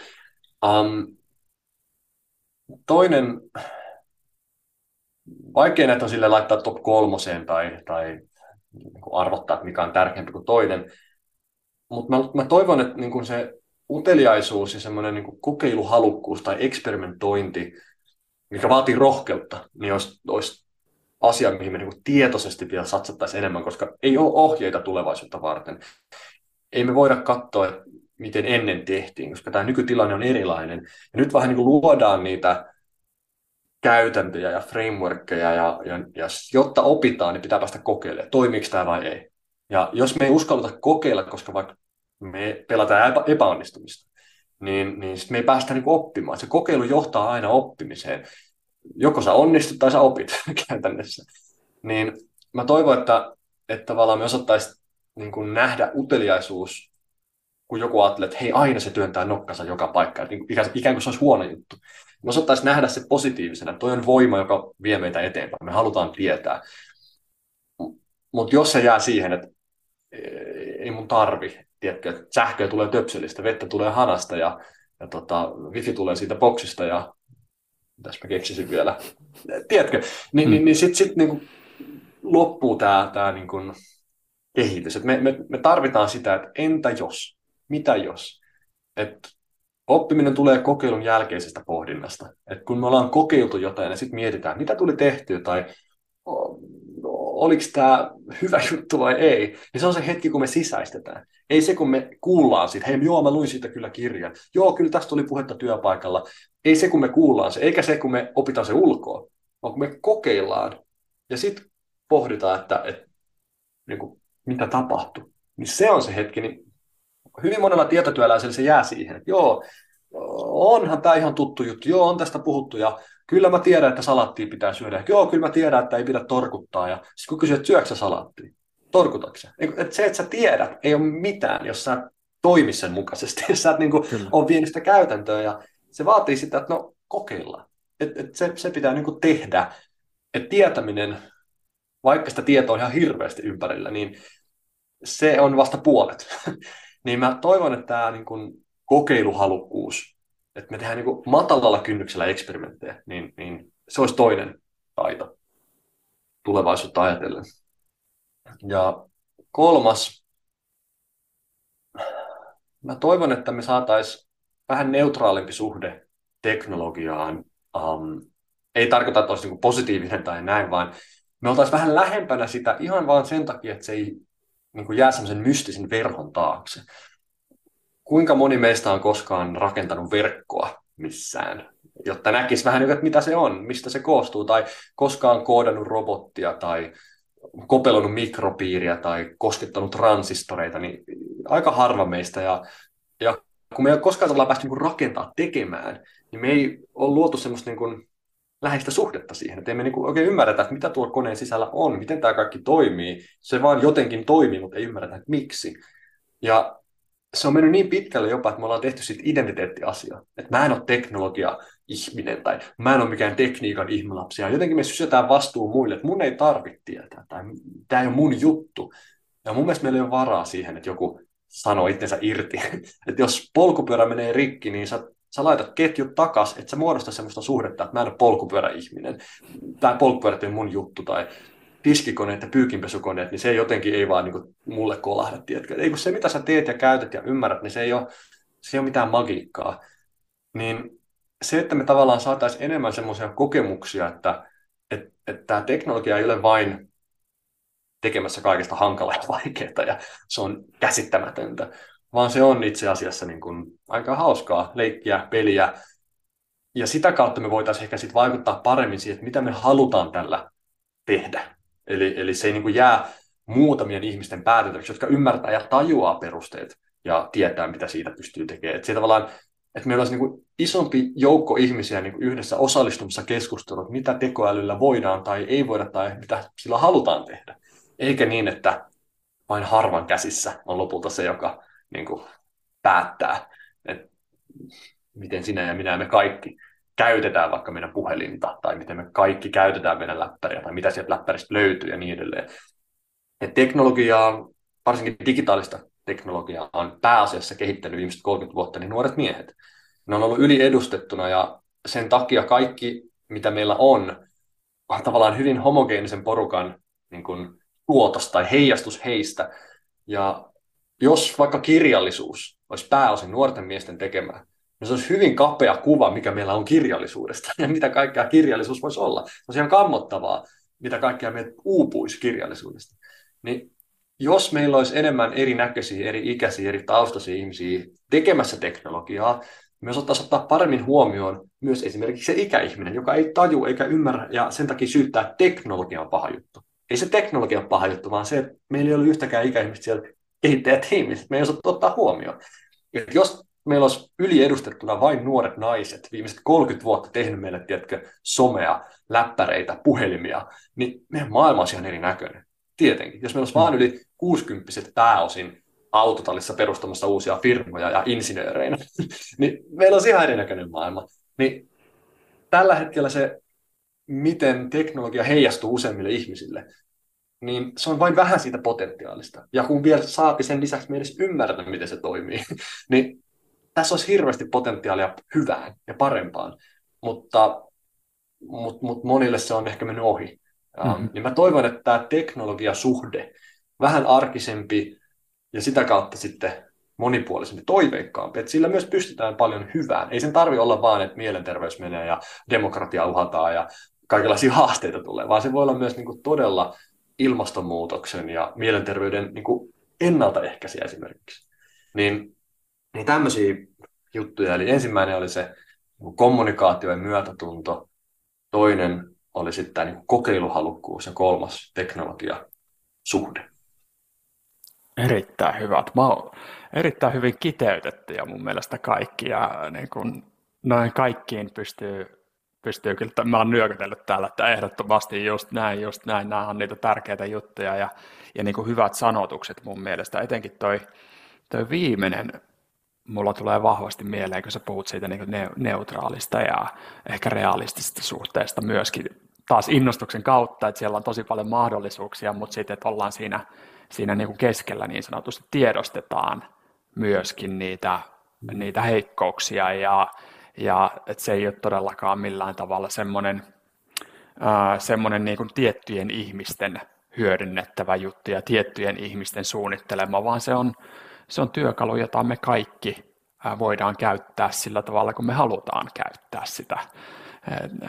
Um, toinen, vaikea näitä sille laittaa top kolmoseen tai, tai niin arvottaa, että mikä on tärkeämpi kuin toinen, mutta mä, mä toivon, että niin se uteliaisuus ja semmoinen niin kokeiluhalukkuus tai eksperimentointi, mikä vaatii rohkeutta, niin olisi, olisi asia, mihin me niin tietoisesti vielä satsattaisiin enemmän, koska ei ole ohjeita tulevaisuutta varten. Ei me voida katsoa, että miten ennen tehtiin, koska tämä nykytilanne on erilainen. Ja nyt vähän niin kuin luodaan niitä käytäntöjä ja frameworkkeja, ja, ja, ja jotta opitaan, niin pitää päästä kokeilemaan, toimiiko tämä vai ei. Ja jos me ei uskalleta kokeilla, koska vaikka me pelataan epä, epäonnistumista, niin, niin sit me ei päästä niin oppimaan. Se kokeilu johtaa aina oppimiseen. Joko sä onnistut tai sä opit käytännössä. Niin mä toivon, että, että tavallaan me osattaisiin niin nähdä uteliaisuus, kun joku ajattelee, että hei, aina se työntää nokkansa joka paikkaan, niin ikään, kuin se olisi huono juttu. Me osattaisiin nähdä se positiivisena. Toi on voima, joka vie meitä eteenpäin. Me halutaan tietää. Mutta jos se jää siihen, että ei mun tarvi, tiedätkö, että sähköä tulee töpselistä, vettä tulee hanasta ja, ja tota, wifi tulee siitä boksista ja mitäs mä keksisin vielä, tiedätkö, niin, mm. niin, niin sitten sit, niin loppuu tämä tää, niin kehitys. Et me, me, me tarvitaan sitä, että entä jos, mitä jos, että oppiminen tulee kokeilun jälkeisestä pohdinnasta. Et kun me ollaan kokeiltu jotain ja sitten mietitään, mitä tuli tehtyä tai oliko tämä hyvä juttu vai ei, niin se on se hetki, kun me sisäistetään. Ei se, kun me kuullaan siitä, hei joo, mä luin siitä kyllä kirjan. Joo, kyllä tästä tuli puhetta työpaikalla. Ei se, kun me kuullaan se, eikä se, kun me opitaan se ulkoa, vaan kun me kokeillaan ja sitten pohditaan, että, että niin kuin, mitä tapahtuu. Niin se on se hetki, niin hyvin monella tietotyöläisellä se jää siihen, että joo, onhan tämä ihan tuttu juttu, joo, on tästä puhuttu ja kyllä mä tiedän, että salattia pitää syödä. Joo, kyllä mä tiedän, että ei pidä torkuttaa. Ja sitten kun kysyt, että syöksä salattia, torkutatko että Se, että sä tiedät, ei ole mitään, jos sä toimi sen mukaisesti. Jos sä et niin kuin, ole vienyt sitä käytäntöä ja se vaatii sitä, että no kokeillaan. Et, et se, se pitää niin kuin tehdä. Että tietäminen, vaikka sitä tietoa on ihan hirveästi ympärillä, niin se on vasta puolet. niin mä toivon, että tämä niin kuin kokeiluhalukkuus että me tehdään niin kuin matalalla kynnyksellä eksperimenttejä, niin, niin se olisi toinen taito tulevaisuutta ajatellen. Ja kolmas, mä toivon, että me saataisiin vähän neutraalimpi suhde teknologiaan. Um, ei tarkoita, että olisi niin positiivinen tai näin, vaan me oltaisiin vähän lähempänä sitä ihan vain sen takia, että se ei niin kuin jää semmoisen mystisen verhon taakse kuinka moni meistä on koskaan rakentanut verkkoa missään, jotta näkisi vähän, että mitä se on, mistä se koostuu, tai koskaan koodannut robottia tai kopelonut mikropiiriä tai koskettanut transistoreita, niin aika harva meistä. Ja, ja kun me ei ole koskaan tavallaan päästy niin rakentaa tekemään, niin me ei ole luotu semmoista niin kuin läheistä suhdetta siihen, että emme niin oikein ymmärretä, että mitä tuo koneen sisällä on, miten tämä kaikki toimii. Se vaan jotenkin toimii, mutta ei ymmärretä, että miksi. Ja se on mennyt niin pitkälle jopa, että me ollaan tehty siitä identiteettiasia. Että mä en ole teknologia-ihminen tai mä en ole mikään tekniikan ihmelapsi. Ja jotenkin me sysätään vastuu muille, että mun ei tarvitse tietää tai tämä ei ole mun juttu. Ja mun mielestä meillä ei ole varaa siihen, että joku sanoo itsensä irti. että jos polkupyörä menee rikki, niin sä, sä laitat ketjut takas, että sä muodostaa sellaista suhdetta, että mä en ole polkupyöräihminen. Tämä polkupyörät on mun juttu tai tiskikoneet ja pyykinpesukoneet, niin se jotenkin ei vaan niin kuin, mulle kolahda, tiedätkö? Ei kun se, mitä sä teet ja käytät ja ymmärrät, niin se ei ole, se ei ole mitään magiikkaa. Niin se, että me tavallaan saataisiin enemmän semmoisia kokemuksia, että, että, että tämä teknologia ei ole vain tekemässä kaikesta hankalaa ja vaikeaa ja se on käsittämätöntä, vaan se on itse asiassa niin kuin aika hauskaa leikkiä, peliä, ja sitä kautta me voitaisiin ehkä sit vaikuttaa paremmin siihen, että mitä me halutaan tällä tehdä. Eli, eli se ei niin kuin jää muutamien ihmisten päätettäväksi, jotka ymmärtää ja tajuaa perusteet ja tietää, mitä siitä pystyy tekemään. Että tavallaan, että meillä olisi niin kuin isompi joukko ihmisiä niin kuin yhdessä osallistumassa keskusteluun, mitä tekoälyllä voidaan tai ei voida tai mitä sillä halutaan tehdä. Eikä niin, että vain harvan käsissä on lopulta se, joka niin kuin, päättää, että miten sinä ja minä ja me kaikki käytetään vaikka meidän puhelinta, tai miten me kaikki käytetään meidän läppäriä, tai mitä sieltä läppäristä löytyy ja niin edelleen. Et teknologiaa, varsinkin digitaalista teknologiaa, on pääasiassa kehittänyt viimeiset 30 vuotta niin nuoret miehet. Ne on ollut yliedustettuna, ja sen takia kaikki, mitä meillä on, on tavallaan hyvin homogeenisen porukan niin kuin, tuotos tai heijastus heistä. Ja jos vaikka kirjallisuus olisi pääosin nuorten miesten tekemää, niin se olisi hyvin kapea kuva, mikä meillä on kirjallisuudesta ja mitä kaikkea kirjallisuus voisi olla. Se on ihan kammottavaa, mitä kaikkea meitä uupuisi kirjallisuudesta. Niin jos meillä olisi enemmän erinäköisiä, eri ikäisiä, eri taustaisia ihmisiä tekemässä teknologiaa, me osattaisiin ottaa paremmin huomioon myös esimerkiksi se ikäihminen, joka ei taju eikä ymmärrä ja sen takia syyttää, että teknologia on paha juttu. Ei se teknologia paha juttu, vaan se, että meillä ei ole yhtäkään ikäihmistä siellä kehittäjätiimissä. Me ei osata ottaa huomioon. Et jos meillä olisi yliedustettuna vain nuoret naiset, viimeiset 30 vuotta tehnyt meille, tiedätkö, somea, läppäreitä, puhelimia, niin meidän maailma olisi ihan erinäköinen. Tietenkin. Jos meillä olisi mm. vain yli 60 pääosin autotallissa perustamassa uusia firmoja ja insinööreinä, niin meillä olisi ihan erinäköinen maailma. Niin tällä hetkellä se, miten teknologia heijastuu useimmille ihmisille, niin se on vain vähän siitä potentiaalista. Ja kun vielä saati sen lisäksi me edes ymmärrä, miten se toimii, niin tässä olisi hirveästi potentiaalia hyvään ja parempaan, mutta, mutta, mutta monille se on ehkä mennyt ohi. Mm-hmm. Niin mä toivon, että tämä teknologiasuhde, vähän arkisempi ja sitä kautta sitten monipuolisempi, toiveikkaampi, että sillä myös pystytään paljon hyvään. Ei sen tarvi olla vaan, että mielenterveys menee ja demokratia uhataan ja kaikenlaisia haasteita tulee, vaan se voi olla myös niin kuin todella ilmastonmuutoksen ja mielenterveyden niin kuin ennaltaehkäisiä esimerkiksi. Niin niin tämmöisiä juttuja. Eli ensimmäinen oli se niin kommunikaatio ja myötätunto, toinen oli sitten niin kokeiluhalukkuus ja kolmas teknologia suhde. Erittäin hyvät. Mä oon erittäin hyvin kiteytetty ja mun mielestä kaikki ja niin kun noin kaikkiin pystyy, pystyy kyllä, mä oon nyökytellyt täällä, että ehdottomasti just näin, just näin, nämä on niitä tärkeitä juttuja ja, ja niin kuin hyvät sanotukset mun mielestä, etenkin toi, toi viimeinen mulla tulee vahvasti mieleen, kun sä puhut siitä niin neutraalista ja ehkä realistisesta suhteesta myöskin taas innostuksen kautta, että siellä on tosi paljon mahdollisuuksia, mutta sitten, että ollaan siinä, siinä niin kuin keskellä niin sanotusti tiedostetaan myöskin niitä, niitä heikkouksia ja, ja että se ei ole todellakaan millään tavalla semmoinen, äh, semmoinen niin kuin tiettyjen ihmisten hyödynnettävä juttu ja tiettyjen ihmisten suunnittelema, vaan se on, se on työkalu, jota me kaikki voidaan käyttää sillä tavalla, kun me halutaan käyttää sitä.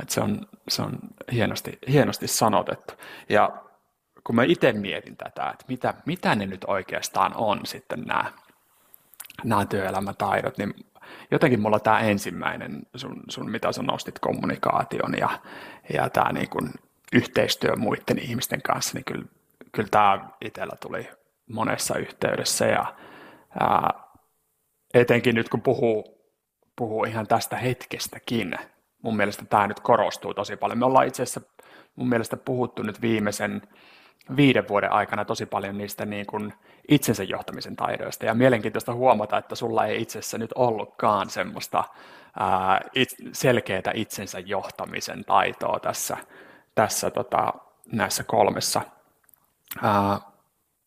Et se on, se on hienosti, hienosti sanotettu. Ja kun mä itse mietin tätä, että mitä, mitä ne nyt oikeastaan on sitten nämä, nämä työelämätaidot, niin jotenkin mulla tämä ensimmäinen, sun, sun mitä sä nostit, kommunikaation ja, ja tämä niin kuin yhteistyö muiden ihmisten kanssa, niin kyllä, kyllä tämä itsellä tuli monessa yhteydessä ja ää, etenkin nyt kun puhuu, puhuu ihan tästä hetkestäkin, mun mielestä tämä nyt korostuu tosi paljon. Me ollaan itse asiassa mun mielestä puhuttu nyt viimeisen viiden vuoden aikana tosi paljon niistä niin kuin itsensä johtamisen taidoista. Ja mielenkiintoista huomata, että sulla ei itse asiassa nyt ollutkaan semmoista ää, it, selkeää itsensä johtamisen taitoa tässä, tässä tota, näissä kolmessa.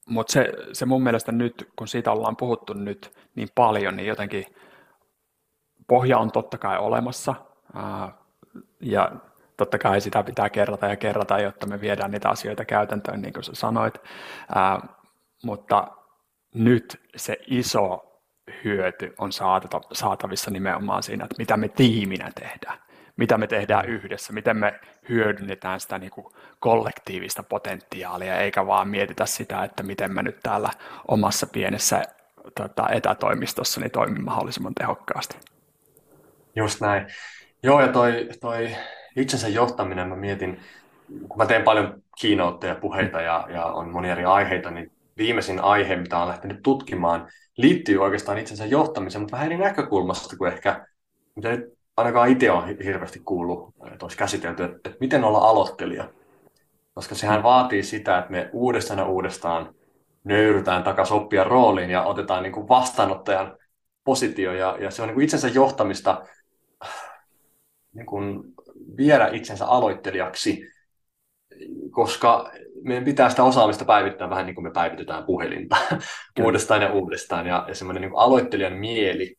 Mutta se, se mun mielestä nyt, kun siitä ollaan puhuttu nyt niin paljon, niin jotenkin pohja on totta kai olemassa. Ää, ja totta kai sitä pitää kerrata ja kerrata, jotta me viedään niitä asioita käytäntöön, niin kuin sä sanoit. Ää, mutta nyt se iso hyöty on saatavissa nimenomaan siinä, että mitä me tiiminä tehdään. mitä me tehdään yhdessä, miten me hyödynnetään sitä niin kuin kollektiivista potentiaalia, eikä vaan mietitä sitä, että miten mä nyt täällä omassa pienessä tota, etätoimistossa niin toimin mahdollisimman tehokkaasti. Just näin. Joo, ja toi, toi itsensä johtaminen, mä mietin, kun mä teen paljon keynoteja, puheita ja, ja on monia eri aiheita, niin viimeisin aihe, mitä olen lähtenyt tutkimaan, liittyy oikeastaan itsensä johtamiseen, mutta vähän eri näkökulmasta kuin ehkä, mitä nyt ainakaan itse on hirveästi kuullut, että olisi käsitelty, että, että miten olla aloittelija. Koska sehän vaatii sitä, että me uudestaan ja uudestaan nöyrytään takaisin oppia rooliin ja otetaan niin kuin vastaanottajan positio. Ja, ja se on niin kuin itsensä johtamista niin kuin viedä itsensä aloittelijaksi, koska meidän pitää sitä osaamista päivittää vähän niin kuin me päivitetään puhelinta uudestaan ja uudestaan. Ja, ja semmoinen niin aloittelijan mieli,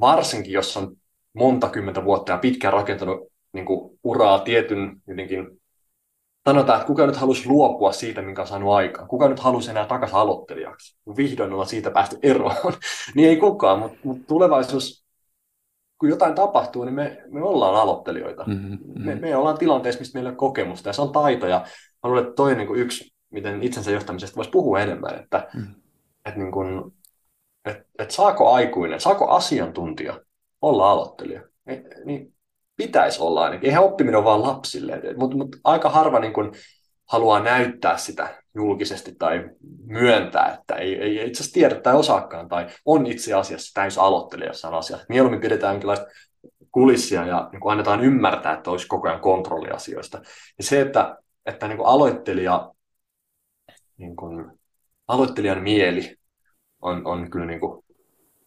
varsinkin jos on monta kymmentä vuotta ja pitkään rakentanut niin kuin uraa tietyn jotenkin, sanotaan, että kuka nyt halusi luopua siitä, minkä on saanut aikaan. Kuka nyt halusi enää takaisin aloittelijaksi. Vihdoin ollaan siitä päästy eroon. niin ei kukaan, mutta, mutta tulevaisuus, kun jotain tapahtuu, niin me, me ollaan aloittelijoita. Mm-hmm. Me, me ollaan tilanteessa, mistä meillä on kokemusta ja se on taito. Ja mä luulen, että toi on niin kuin yksi, miten itsensä johtamisesta voisi puhua enemmän, että, mm-hmm. että, niin kuin, että, että saako aikuinen, saako asiantuntija olla aloittelija. E, niin pitäisi olla ainakin. Eihän oppiminen ole vaan lapsille, mutta mut aika harva niin kun haluaa näyttää sitä julkisesti tai myöntää, että ei, ei itse asiassa tiedä tai osaakaan tai on itse asiassa täys aloittelija jossain asiassa. Mieluummin pidetään jonkinlaista kulissia ja niin kuin annetaan ymmärtää, että olisi koko ajan kontrolli asioista. Ja se, että, että niin kuin aloittelija, niin kuin, aloittelijan mieli on, on kyllä niin kuin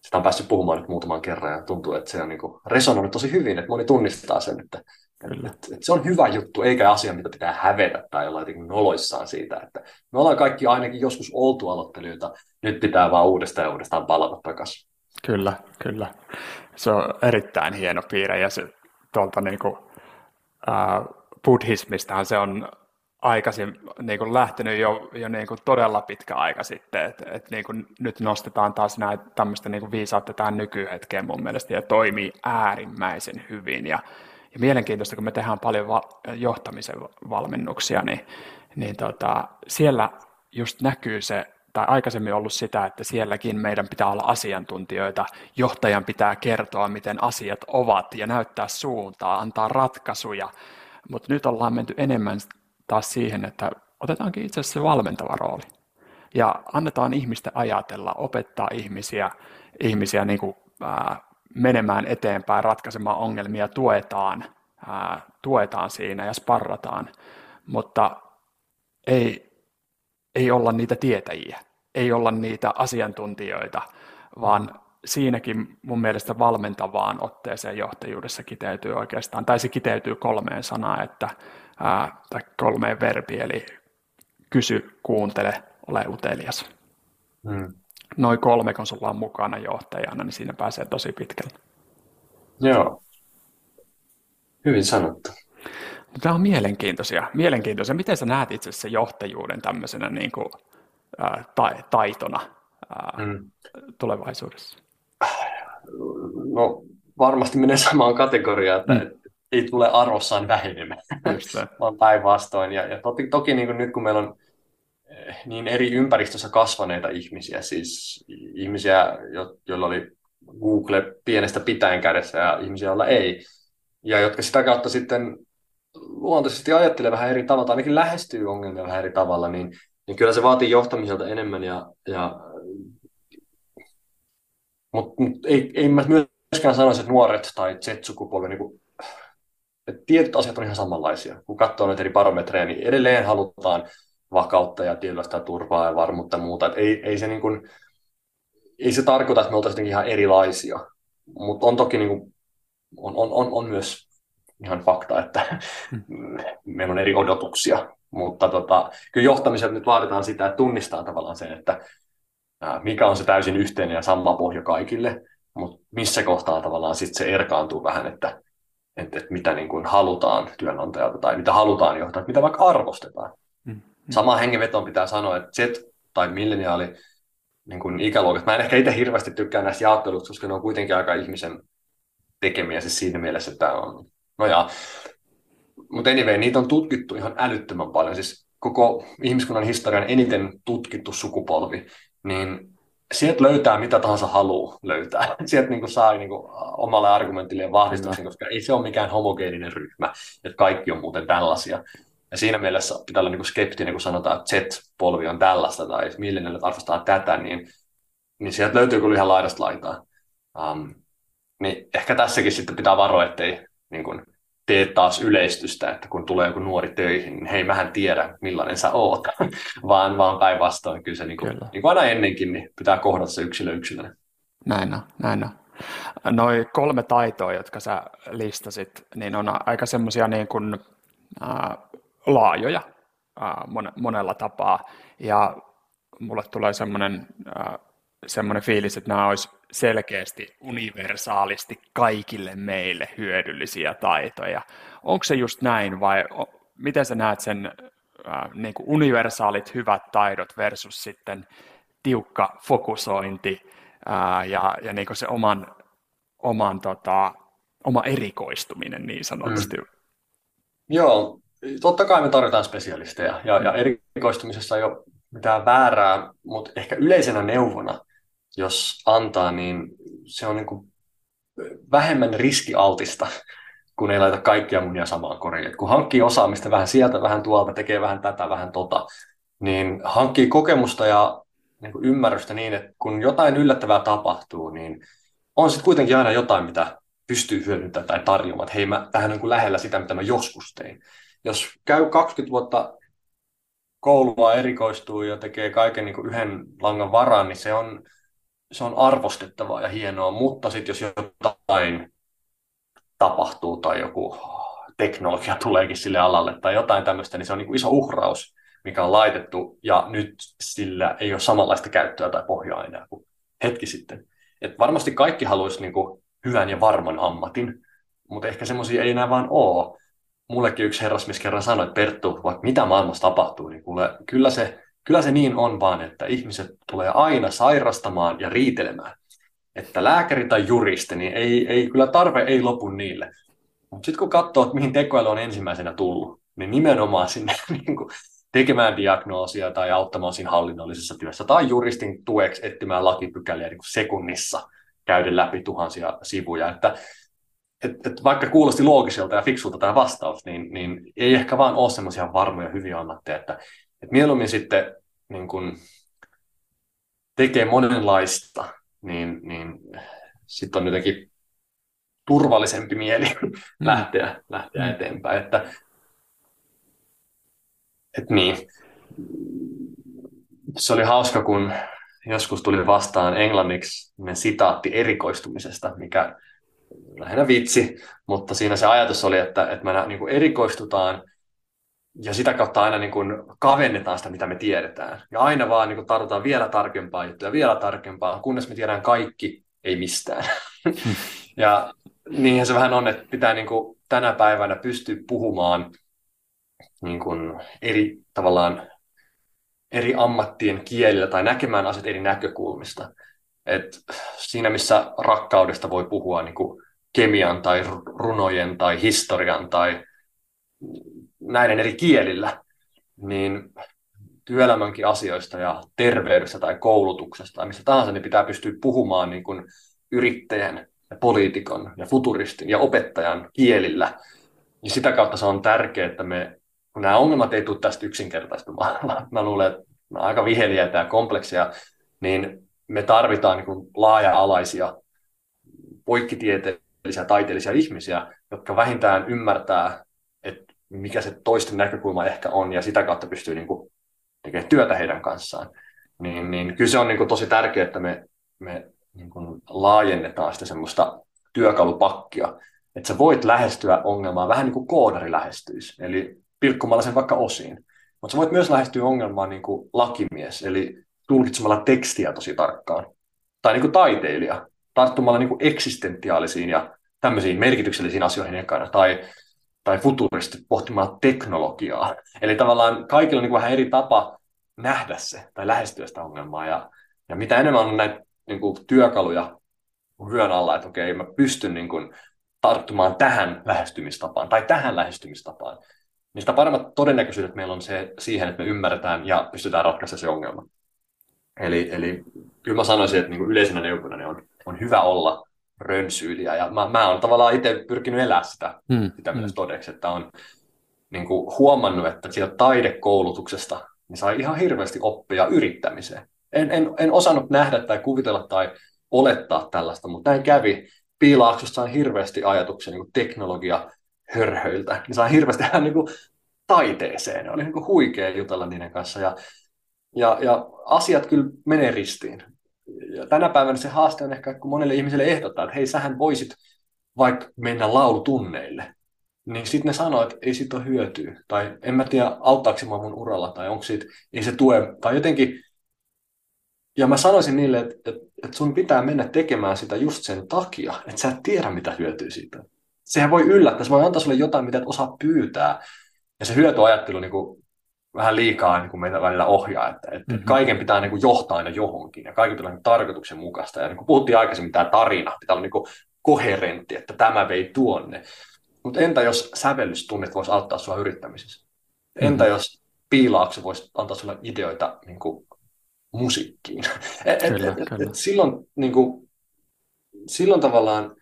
sitä on päässyt puhumaan nyt muutaman kerran ja tuntuu, että se on niin resonoinut tosi hyvin, että moni tunnistaa sen, että, että, että se on hyvä juttu, eikä asia, mitä pitää hävetä tai olla jotenkin noloissaan siitä, että me ollaan kaikki ainakin joskus oltu aloittelijoita, nyt pitää vaan uudestaan ja uudestaan palata takaisin. Kyllä, kyllä. Se on erittäin hieno piirre ja se tuolta niin kuin, äh, buddhismistahan se on aikaisin niin kuin lähtenyt jo, jo niin kuin todella pitkä aika sitten, että et niin kuin nyt nostetaan taas näitä tämmöistä niin kuin viisautta tähän nykyhetkeen mun mielestä ja toimii äärimmäisen hyvin ja, ja mielenkiintoista, kun me tehdään paljon va- johtamisen valmennuksia, niin, niin tota, siellä just näkyy se, tai aikaisemmin ollut sitä, että sielläkin meidän pitää olla asiantuntijoita, johtajan pitää kertoa, miten asiat ovat ja näyttää suuntaa, antaa ratkaisuja, mutta nyt ollaan menty enemmän taas siihen, että otetaankin itse asiassa se valmentava rooli. Ja annetaan ihmisten ajatella, opettaa ihmisiä, ihmisiä niin kuin, ää, menemään eteenpäin, ratkaisemaan ongelmia, tuetaan, ää, tuetaan siinä ja sparrataan, mutta ei, ei olla niitä tietäjiä, ei olla niitä asiantuntijoita, vaan siinäkin mun mielestä valmentavaan otteeseen johtajuudessa kiteytyy oikeastaan, tai se kiteytyy kolmeen sanaan, että ää, tai kolmeen verbiin, eli kysy, kuuntele, ole utelias. Hmm. Noin kolme, kun sulla on mukana johtajana, niin siinä pääsee tosi pitkälle. Joo. Hyvin sanottu. Tämä on mielenkiintoisia. mielenkiintoisia. Miten sä näet itse asiassa johtajuuden tämmöisenä niin kuin, ää, ta- taitona ää, hmm. tulevaisuudessa? No varmasti menee samaan kategoriaan, että hmm ei tule arvossaan vähenemään, vaan päinvastoin. Ja, ja toki, toki niin kuin nyt kun meillä on niin eri ympäristössä kasvaneita ihmisiä, siis ihmisiä, jo, joilla oli Google pienestä pitäen kädessä ja ihmisiä, joilla ei, ja jotka sitä kautta sitten luontaisesti ajattelee vähän eri tavalla, tai ainakin lähestyy ongelmia vähän eri tavalla, niin, niin kyllä se vaatii johtamiselta enemmän. Ja, ja, mutta mut ei, ei mä myöskään sanoisi, että nuoret tai Z-sukupolvi niin että tietyt asiat on ihan samanlaisia. Kun katsoo näitä eri barometreja, niin edelleen halutaan vakautta ja tietynlaista turvaa ja varmuutta ja muuta. Että ei, ei, se niin kuin, ei se tarkoita, että me oltaisiin ihan erilaisia, mutta on toki niin kuin, on, on, on, on myös ihan fakta, että meillä on eri odotuksia, mutta tota, kyllä johtamisella nyt vaaditaan sitä, että tunnistaa tavallaan sen, että mikä on se täysin yhteinen ja sama pohja kaikille, mutta missä kohtaa tavallaan sitten se erkaantuu vähän, että että, että mitä niin kuin halutaan työnantajalta tai mitä halutaan johtaa, mitä vaikka arvostetaan. Mm. Sama hengenvetoon pitää sanoa, että Z tai milleniaali niin kuin ikäluokat, mä en ehkä itse hirveästi tykkää näistä jaotteluista, koska ne on kuitenkin aika ihmisen tekemiä siis siinä mielessä, että on No ja, mutta anyway, niitä on tutkittu ihan älyttömän paljon. Siis koko ihmiskunnan historian eniten tutkittu sukupolvi, niin sieltä löytää mitä tahansa haluaa löytää. Sieltä niin kuin saa niin kuin omalle argumentille vahvistuksen, koska ei se ole mikään homogeeninen ryhmä, että kaikki on muuten tällaisia. Ja siinä mielessä pitää olla niin skeptinen, kun sanotaan, että Z-polvi on tällaista tai millennialit arvostaa tätä, niin, niin sieltä löytyy kyllä ihan laidasta laitaa. Um, niin ehkä tässäkin sitten pitää varoa, ettei niin kuin, tee taas yleistystä, että kun tulee joku nuori töihin, niin hei, mähän tiedä, millainen sä oot, vaan, vaan päinvastoin. Kyllä se niin kuin, Kyllä. niin kuin aina ennenkin, niin pitää kohdata se yksilö yksilönä. Näin on, näin on. Noi kolme taitoa, jotka sä listasit, niin on aika semmoisia niin kuin, äh, laajoja monella tapaa. Ja mulle tulee semmoinen, semmoinen fiilis, että nämä olisi selkeästi universaalisti kaikille meille hyödyllisiä taitoja. Onko se just näin vai miten sä näet sen niin kuin universaalit hyvät taidot versus sitten tiukka fokusointi ja, ja niin kuin se oman, oman tota, oma erikoistuminen niin sanotusti? Mm. Joo, totta kai me tarvitaan spesialisteja ja, ja erikoistumisessa ei ole mitään väärää, mutta ehkä yleisenä neuvona – jos antaa, niin se on niin kuin vähemmän riskialtista, kun ei laita kaikkia munia samaan koriin. Et kun hankkii osaamista vähän sieltä, vähän tuolta, tekee vähän tätä, vähän tota, niin hankkii kokemusta ja niin kuin ymmärrystä niin, että kun jotain yllättävää tapahtuu, niin on sitten kuitenkin aina jotain, mitä pystyy hyödyntämään tai tarjoamaan. Että hei, mä, tähän on niin lähellä sitä, mitä mä joskus tein. Jos käy 20 vuotta koulua, erikoistuu ja tekee kaiken niin kuin yhden langan varaan, niin se on se on arvostettavaa ja hienoa, mutta sitten jos jotain tapahtuu tai joku teknologia tuleekin sille alalle tai jotain tämmöistä, niin se on niin kuin iso uhraus, mikä on laitettu ja nyt sillä ei ole samanlaista käyttöä tai pohjaa enää kuin hetki sitten. Et varmasti kaikki haluaisi niin kuin hyvän ja varman ammatin, mutta ehkä semmoisia ei enää vaan ole. Mullekin yksi herrasmies kerran sanoi, että Perttu, vaikka mitä maailmassa tapahtuu, niin kuule, kyllä se Kyllä se niin on vaan, että ihmiset tulee aina sairastamaan ja riitelemään. Että lääkäri tai juristi, niin ei, ei, kyllä tarve ei lopu niille. Mutta sitten kun katsoo, että mihin tekoäly on ensimmäisenä tullut, niin nimenomaan sinne niin kuin, tekemään diagnoosia tai auttamaan siinä hallinnollisessa työssä tai juristin tueksi etsimään lakipykäliä niin kuin sekunnissa käyden läpi tuhansia sivuja. Että, et, et vaikka kuulosti loogiselta ja fiksulta tämä vastaus, niin, niin ei ehkä vaan ole semmoisia varmoja hyviä ammatteja, että et mieluummin sitten niin kun tekee monenlaista, niin, niin sitten on jotenkin turvallisempi mieli mm. lähteä, lähteä mm. eteenpäin. Että, et niin. Se oli hauska, kun joskus tuli vastaan englanniksi sitaatti erikoistumisesta, mikä lähinnä vitsi, mutta siinä se ajatus oli, että, että me niin erikoistutaan – ja sitä kautta aina niin kuin kavennetaan sitä, mitä me tiedetään. Ja aina vaan niin kuin tarvitaan vielä tarkempaa juttuja, vielä tarkempaa, kunnes me tiedään kaikki, ei mistään. ja niinhän se vähän on, että pitää niin kuin tänä päivänä pystyä puhumaan niin kuin eri tavallaan eri ammattien kielillä tai näkemään asiat eri näkökulmista. Et siinä, missä rakkaudesta voi puhua niin kuin kemian tai runojen tai historian tai näiden eri kielillä, niin työelämänkin asioista ja terveydestä tai koulutuksesta tai mistä tahansa, niin pitää pystyä puhumaan niin kuin yrittäjän ja poliitikon ja futuristin ja opettajan kielillä. Ja sitä kautta se on tärkeää, että me, kun nämä ongelmat ei tule tästä yksinkertaistumaan, mä luulen, että nämä on aika viheliäitä ja kompleksia, niin me tarvitaan niin laaja-alaisia, poikkitieteellisiä, taiteellisia ihmisiä, jotka vähintään ymmärtää mikä se toisten näkökulma ehkä on, ja sitä kautta pystyy niin kuin, tekemään työtä heidän kanssaan. Niin, niin kyllä se on niin kuin, tosi tärkeää, että me, me niin kuin, laajennetaan sitä semmoista työkalupakkia, että sä voit lähestyä ongelmaa vähän niin kuin koodari lähestyisi, eli pilkkumalla sen vaikka osiin. Mutta sä voit myös lähestyä ongelmaa niin kuin lakimies, eli tulkitsemalla tekstiä tosi tarkkaan. Tai niin kuin taiteilija, tarttumalla niin kuin eksistentiaalisiin ja tämmöisiin merkityksellisiin asioihin ekana. Tai tai futuristi pohtimaan teknologiaa. Eli tavallaan kaikilla on niin vähän eri tapa nähdä se tai lähestyä sitä ongelmaa. Ja, ja mitä enemmän on näitä niin kuin työkaluja vyön alla, että okei, mä pystyn niin kuin tarttumaan tähän lähestymistapaan tai tähän lähestymistapaan, niin sitä paremmat todennäköisyydet meillä on se, siihen, että me ymmärretään ja pystytään ratkaisemaan se ongelma. Eli, eli kyllä mä sanoisin, että niin kuin yleisenä neuvona on, on hyvä olla rönsyyliä. Ja mä, mä oon tavallaan itse pyrkinyt elää sitä, mm. sitä mm. myös todeksi, että on niin kuin huomannut, että sieltä taidekoulutuksesta niin sai ihan hirveästi oppia yrittämiseen. En, en, en osannut nähdä tai kuvitella tai olettaa tällaista, mutta näin kävi. Piilaaksossa sain hirveästi ajatuksia niin teknologia hörhöiltä, niin sain hirveästi ihan niin kuin taiteeseen. Oli niin kuin huikea jutella niiden kanssa. Ja, ja, ja asiat kyllä menee ristiin. Tänä päivänä se haaste on ehkä, kun monelle ihmiselle ehdottaa, että hei, sähän voisit vaikka mennä laulutunneille. Niin sitten ne sanoo, että ei siitä ole hyötyä. Tai en mä tiedä, auttaako se mun uralla, tai onko siitä, ei se tue, tai jotenkin. Ja mä sanoisin niille, että, että, että sun pitää mennä tekemään sitä just sen takia, että sä et tiedä, mitä hyötyä siitä. Sehän voi yllättää, se voi antaa sulle jotain, mitä et osaa pyytää. Ja se hyötyajattelu niin vähän liikaa niin kuin meitä välillä ohjaa, että, että mm-hmm. kaiken pitää niin kuin johtaa aina johonkin ja kaiken pitää olla tarkoituksenmukaista. Ja niin kuin puhuttiin aikaisemmin, tämä tarina pitää olla niin kuin koherentti, että tämä vei tuonne. Mutta entä jos sävellystunnit voisi auttaa sinua yrittämisessä? Entä mm-hmm. jos piilaakse voisi antaa sinulle ideoita niin kuin musiikkiin? et, kyllä, et, kyllä. Et silloin, niin kuin, silloin tavallaan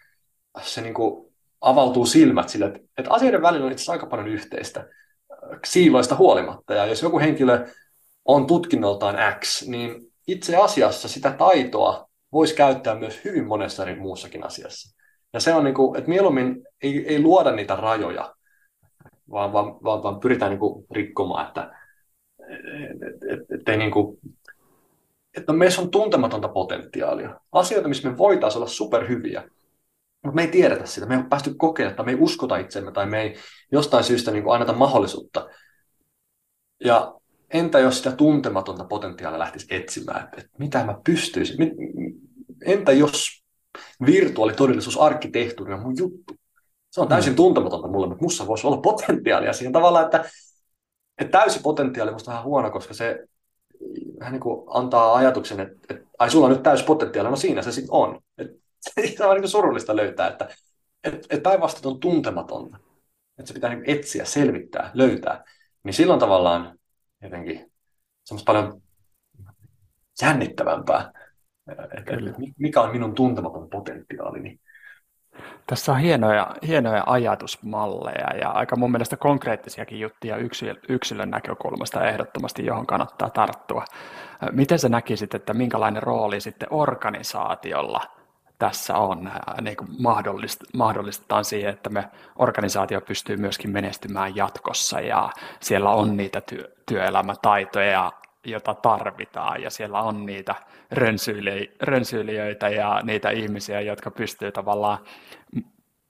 se niin kuin avautuu silmät sille, että, että asioiden välillä on itse asiassa aika paljon yhteistä siiloista huolimatta. Ja jos joku henkilö on tutkinnoltaan X, niin itse asiassa sitä taitoa voisi käyttää myös hyvin monessa eri muussakin asiassa. Ja se on niin kuin, että mieluummin ei, ei luoda niitä rajoja, vaan, vaan, vaan, vaan pyritään niin kuin rikkomaan, että et, et, et, niin kuin, että meissä on tuntematonta potentiaalia. Asioita, missä me voitaisiin olla superhyviä, mutta me ei tiedetä sitä, me ei ole päästy kokeilemaan, tai me ei uskota itsemme, tai me ei jostain syystä niin kuin anneta mahdollisuutta. Ja entä jos sitä tuntematonta potentiaalia lähtisi etsimään, että, mitä mä pystyisin, entä jos virtuaalitodellisuus, arkkitehtuuri on mun juttu. Se on täysin mm. tuntematonta mulle, mutta mussa voisi olla potentiaalia siihen tavallaan, että, että täysi potentiaali on vähän huono, koska se vähän niin kuin antaa ajatuksen, että, että ai sulla on nyt täysi potentiaali, no siinä se sitten on. Että se on niin surullista löytää, että et, et päinvastoin on tuntematonta. Että se pitää niin etsiä, selvittää, löytää. Niin silloin tavallaan jotenkin semmoista paljon jännittävämpää, että mikä on minun tuntematon potentiaalini. Tässä on hienoja, hienoja ajatusmalleja ja aika mun mielestä konkreettisiakin juttuja yksilön näkökulmasta ehdottomasti, johon kannattaa tarttua. Miten sä näkisit, että minkälainen rooli sitten organisaatiolla tässä on, niin kuin mahdollist, mahdollistetaan siihen, että me organisaatio pystyy myöskin menestymään jatkossa ja siellä on niitä työ, työelämätaitoja, joita tarvitaan ja siellä on niitä rönsyilijöitä ja niitä ihmisiä, jotka pystyy tavallaan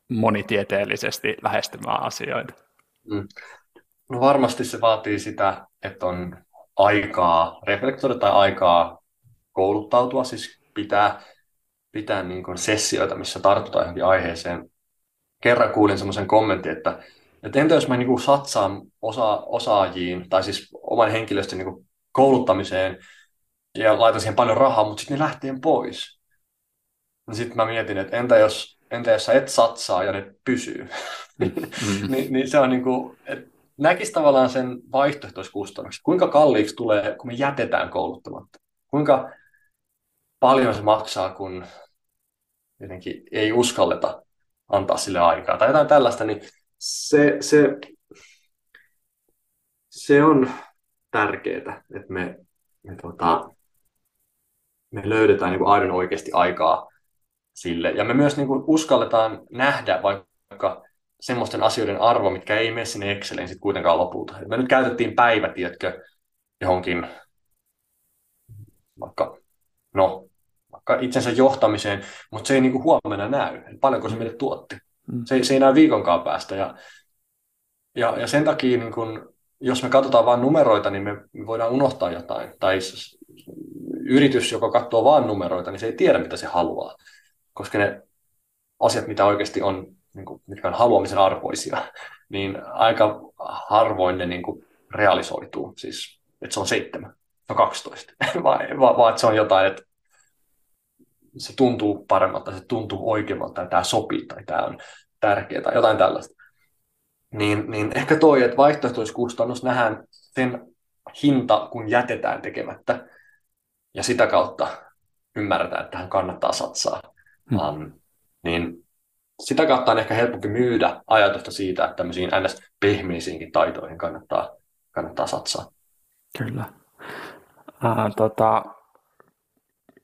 monitieteellisesti lähestymään asioita. Mm. No varmasti se vaatii sitä, että on aikaa reflektoida tai aikaa kouluttautua, siis pitää pitää niin kuin sessioita, missä tartutaan johonkin aiheeseen. Kerran kuulin semmoisen kommentin, että, että entä jos mä niin kuin satsaan osa, osaajiin, tai siis oman henkilöstön niin kuin kouluttamiseen, ja laitan siihen paljon rahaa, mutta sitten ne lähtee pois. No sitten mä mietin, että entä jos, entä jos sä et satsaa ja ne pysyy? Mm-hmm. niin, niin se on niin kuin, että näkisi tavallaan sen vaihtoehtoiskustannukset. Kuinka kalliiksi tulee, kun me jätetään kouluttamatta? Kuinka paljon se maksaa, kun jotenkin ei uskalleta antaa sille aikaa tai jotain tällaista, niin se, se, se on tärkeää, että me, me, tota, me löydetään niin kuin aidon oikeasti aikaa sille. Ja me myös niin kuin uskalletaan nähdä vaikka semmoisten asioiden arvo, mitkä ei mene sinne Exceliin sitten kuitenkaan lopulta. Me nyt käytettiin päivä, tiedätkö, johonkin vaikka, no, itsensä johtamiseen, mutta se ei niin kuin huomenna näy, paljonko se meille tuotti. Mm. Se, se ei näy viikonkaan päästä. Ja, ja, ja sen takia, niin kun, jos me katsotaan vain numeroita, niin me voidaan unohtaa jotain. Tai yritys, joka katsoo vain numeroita, niin se ei tiedä, mitä se haluaa. Koska ne asiat, mitä oikeasti on, niin kuin, mitkä on haluamisen arvoisia, niin aika harvoin ne niin kuin, realisoituu. Siis, että se on seitsemän, no 12, vaan, vaan että se on jotain, että se tuntuu paremmalta, se tuntuu oikeammalta, ja tämä sopii, tai tämä on, tärkeä tai jotain tällaista. Niin, niin ehkä toi, että vaihtoehtoiskustannus nähdään sen hinta, kun jätetään tekemättä. Ja sitä kautta ymmärretään, että tähän kannattaa satsaa. Hmm. Um, niin sitä kautta on ehkä helpompi myydä ajatusta siitä, että tämmöisiin ns. pehmeisiinkin taitoihin kannattaa, kannattaa satsaa. Kyllä. Äh, tota,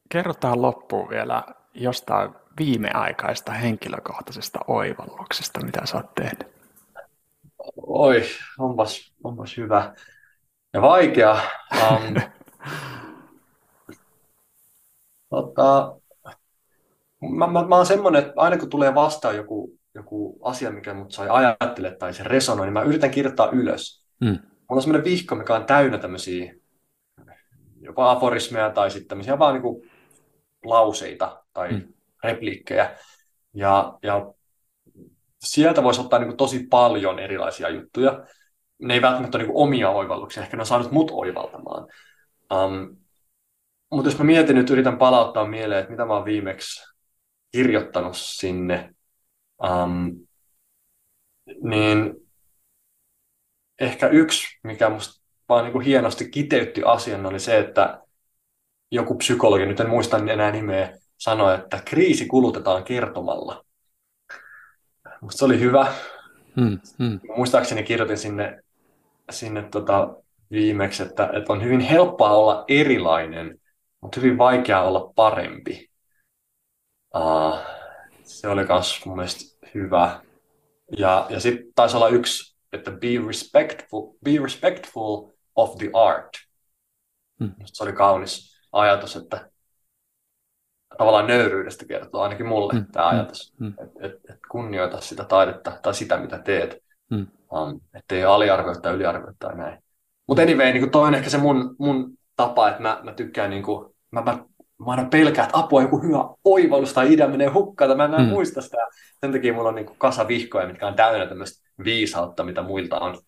kerrotaan loppuun vielä jostain viimeaikaista henkilökohtaisesta oivalluksesta, mitä sä oot tehnyt. Oi, onpas, onpas hyvä ja vaikea. Um, tota, mä, mä, mä oon semmoinen, että aina kun tulee vastaan joku, joku asia, mikä mut sai ajattele tai se resonoi, niin mä yritän kirjoittaa ylös. Mm. Mulla on semmoinen vihko, mikä on täynnä tämmöisiä jopa aforismeja tai sitten tämmöisiä vaan niin lauseita tai mm. repliikkejä. Ja, ja sieltä voisi ottaa niin kuin tosi paljon erilaisia juttuja. Ne ei välttämättä ole niin omia oivalluksia, ehkä ne on saanut mut oivaltamaan. Um, mutta jos mä mietin nyt, yritän palauttaa mieleen, että mitä mä oon viimeksi kirjoittanut sinne, um, niin ehkä yksi, mikä musta vaan niin kuin hienosti kiteytti asian, oli se, että joku psykologi, nyt en muista enää nimeä, sanoi, että kriisi kulutetaan kertomalla. Musta se oli hyvä. Hmm, hmm. Muistaakseni kirjoitin sinne, sinne tota viimeksi, että, että on hyvin helppoa olla erilainen, mutta hyvin vaikea olla parempi. Uh, se oli myös mun mielestä hyvä. Ja, ja sitten taisi olla yksi, että be respectful, be respectful of the art. Hmm. Se oli kaunis ajatus, että tavallaan nöyryydestä kertoo ainakin mulle mm. tämä hmm. ajatus, mm. että et, et kunnioita sitä taidetta tai sitä, mitä teet, mm. um, ettei aliarvioita tai yliarvioita tai näin. Mutta anyway, niin toi on ehkä se mun, mun tapa, että mä, mä tykkään, niin kuin, mä, mä, mä aina pelkään, että apua joku hyvä oivallus tai idea menee hukkaan, mä en mm. muista sitä. Sen takia mulla on niin kuin kasa vihkoja, mitkä on täynnä tämmöistä viisautta, mitä muilta on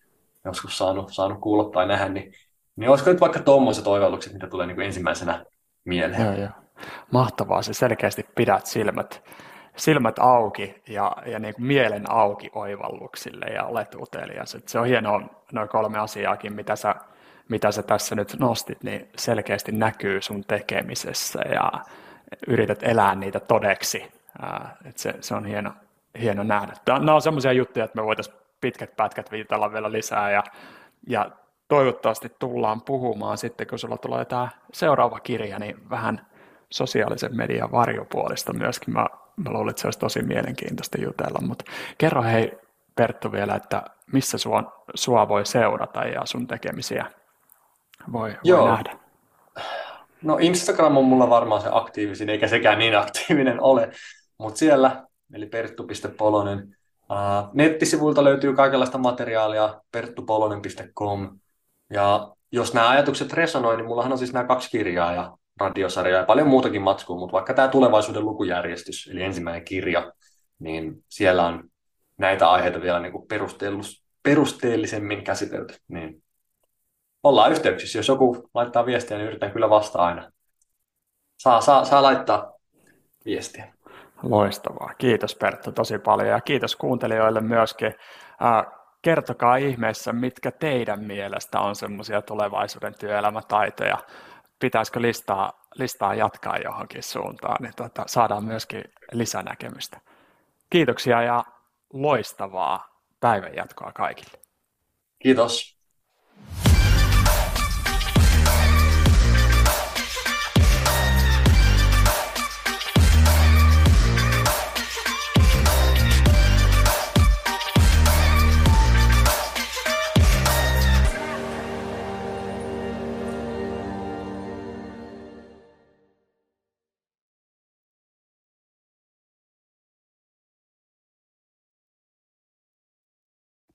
joskus saanut, saanut kuulla tai nähdä, niin, niin olisiko nyt vaikka tuommoiset oivallukset, mitä tulee niin ensimmäisenä mieleen? Joo, joo. Mahtavaa, se selkeästi pidät silmät, silmät auki ja, ja niin kuin mielen auki oivalluksille ja olet utelias. Se on hienoa, noin kolme asiaakin, mitä sä, mitä sä tässä nyt nostit, niin selkeästi näkyy sun tekemisessä ja yrität elää niitä todeksi. Et se, se on hieno, hieno nähdä. Nämä on sellaisia juttuja, että me voitaisiin pitkät pätkät viitella vielä lisää ja, ja toivottavasti tullaan puhumaan sitten, kun sulla tulee tämä seuraava kirja, niin vähän sosiaalisen median varjopuolista myöskin. Mä, mä luulen, että se olisi tosi mielenkiintoista jutella, mutta kerro hei Perttu vielä, että missä sua, sua voi seurata ja sun tekemisiä voi, Joo. voi nähdä? No Instagram on mulla varmaan se aktiivisin, eikä sekään niin aktiivinen ole, mutta siellä, eli perttu.polonen, Uh, nettisivuilta löytyy kaikenlaista materiaalia, perttupolonen.com. Ja jos nämä ajatukset resonoi, niin mullahan on siis nämä kaksi kirjaa ja radiosarja ja paljon muutakin matskua, mutta vaikka tämä tulevaisuuden lukujärjestys, eli ensimmäinen kirja, niin siellä on näitä aiheita vielä niin kuin perusteellisemmin käsitelty. Niin ollaan yhteyksissä. Jos joku laittaa viestiä, niin yritän kyllä vastata aina. Saa, saa, saa laittaa viestiä. Loistavaa. Kiitos Perttu tosi paljon ja kiitos kuuntelijoille myöskin. Kertokaa ihmeessä, mitkä teidän mielestä on semmoisia tulevaisuuden työelämätaitoja. Pitäisikö listaa, listaa jatkaa johonkin suuntaan, niin tuota, saadaan myöskin lisänäkemystä. Kiitoksia ja loistavaa päivän jatkoa kaikille. Kiitos.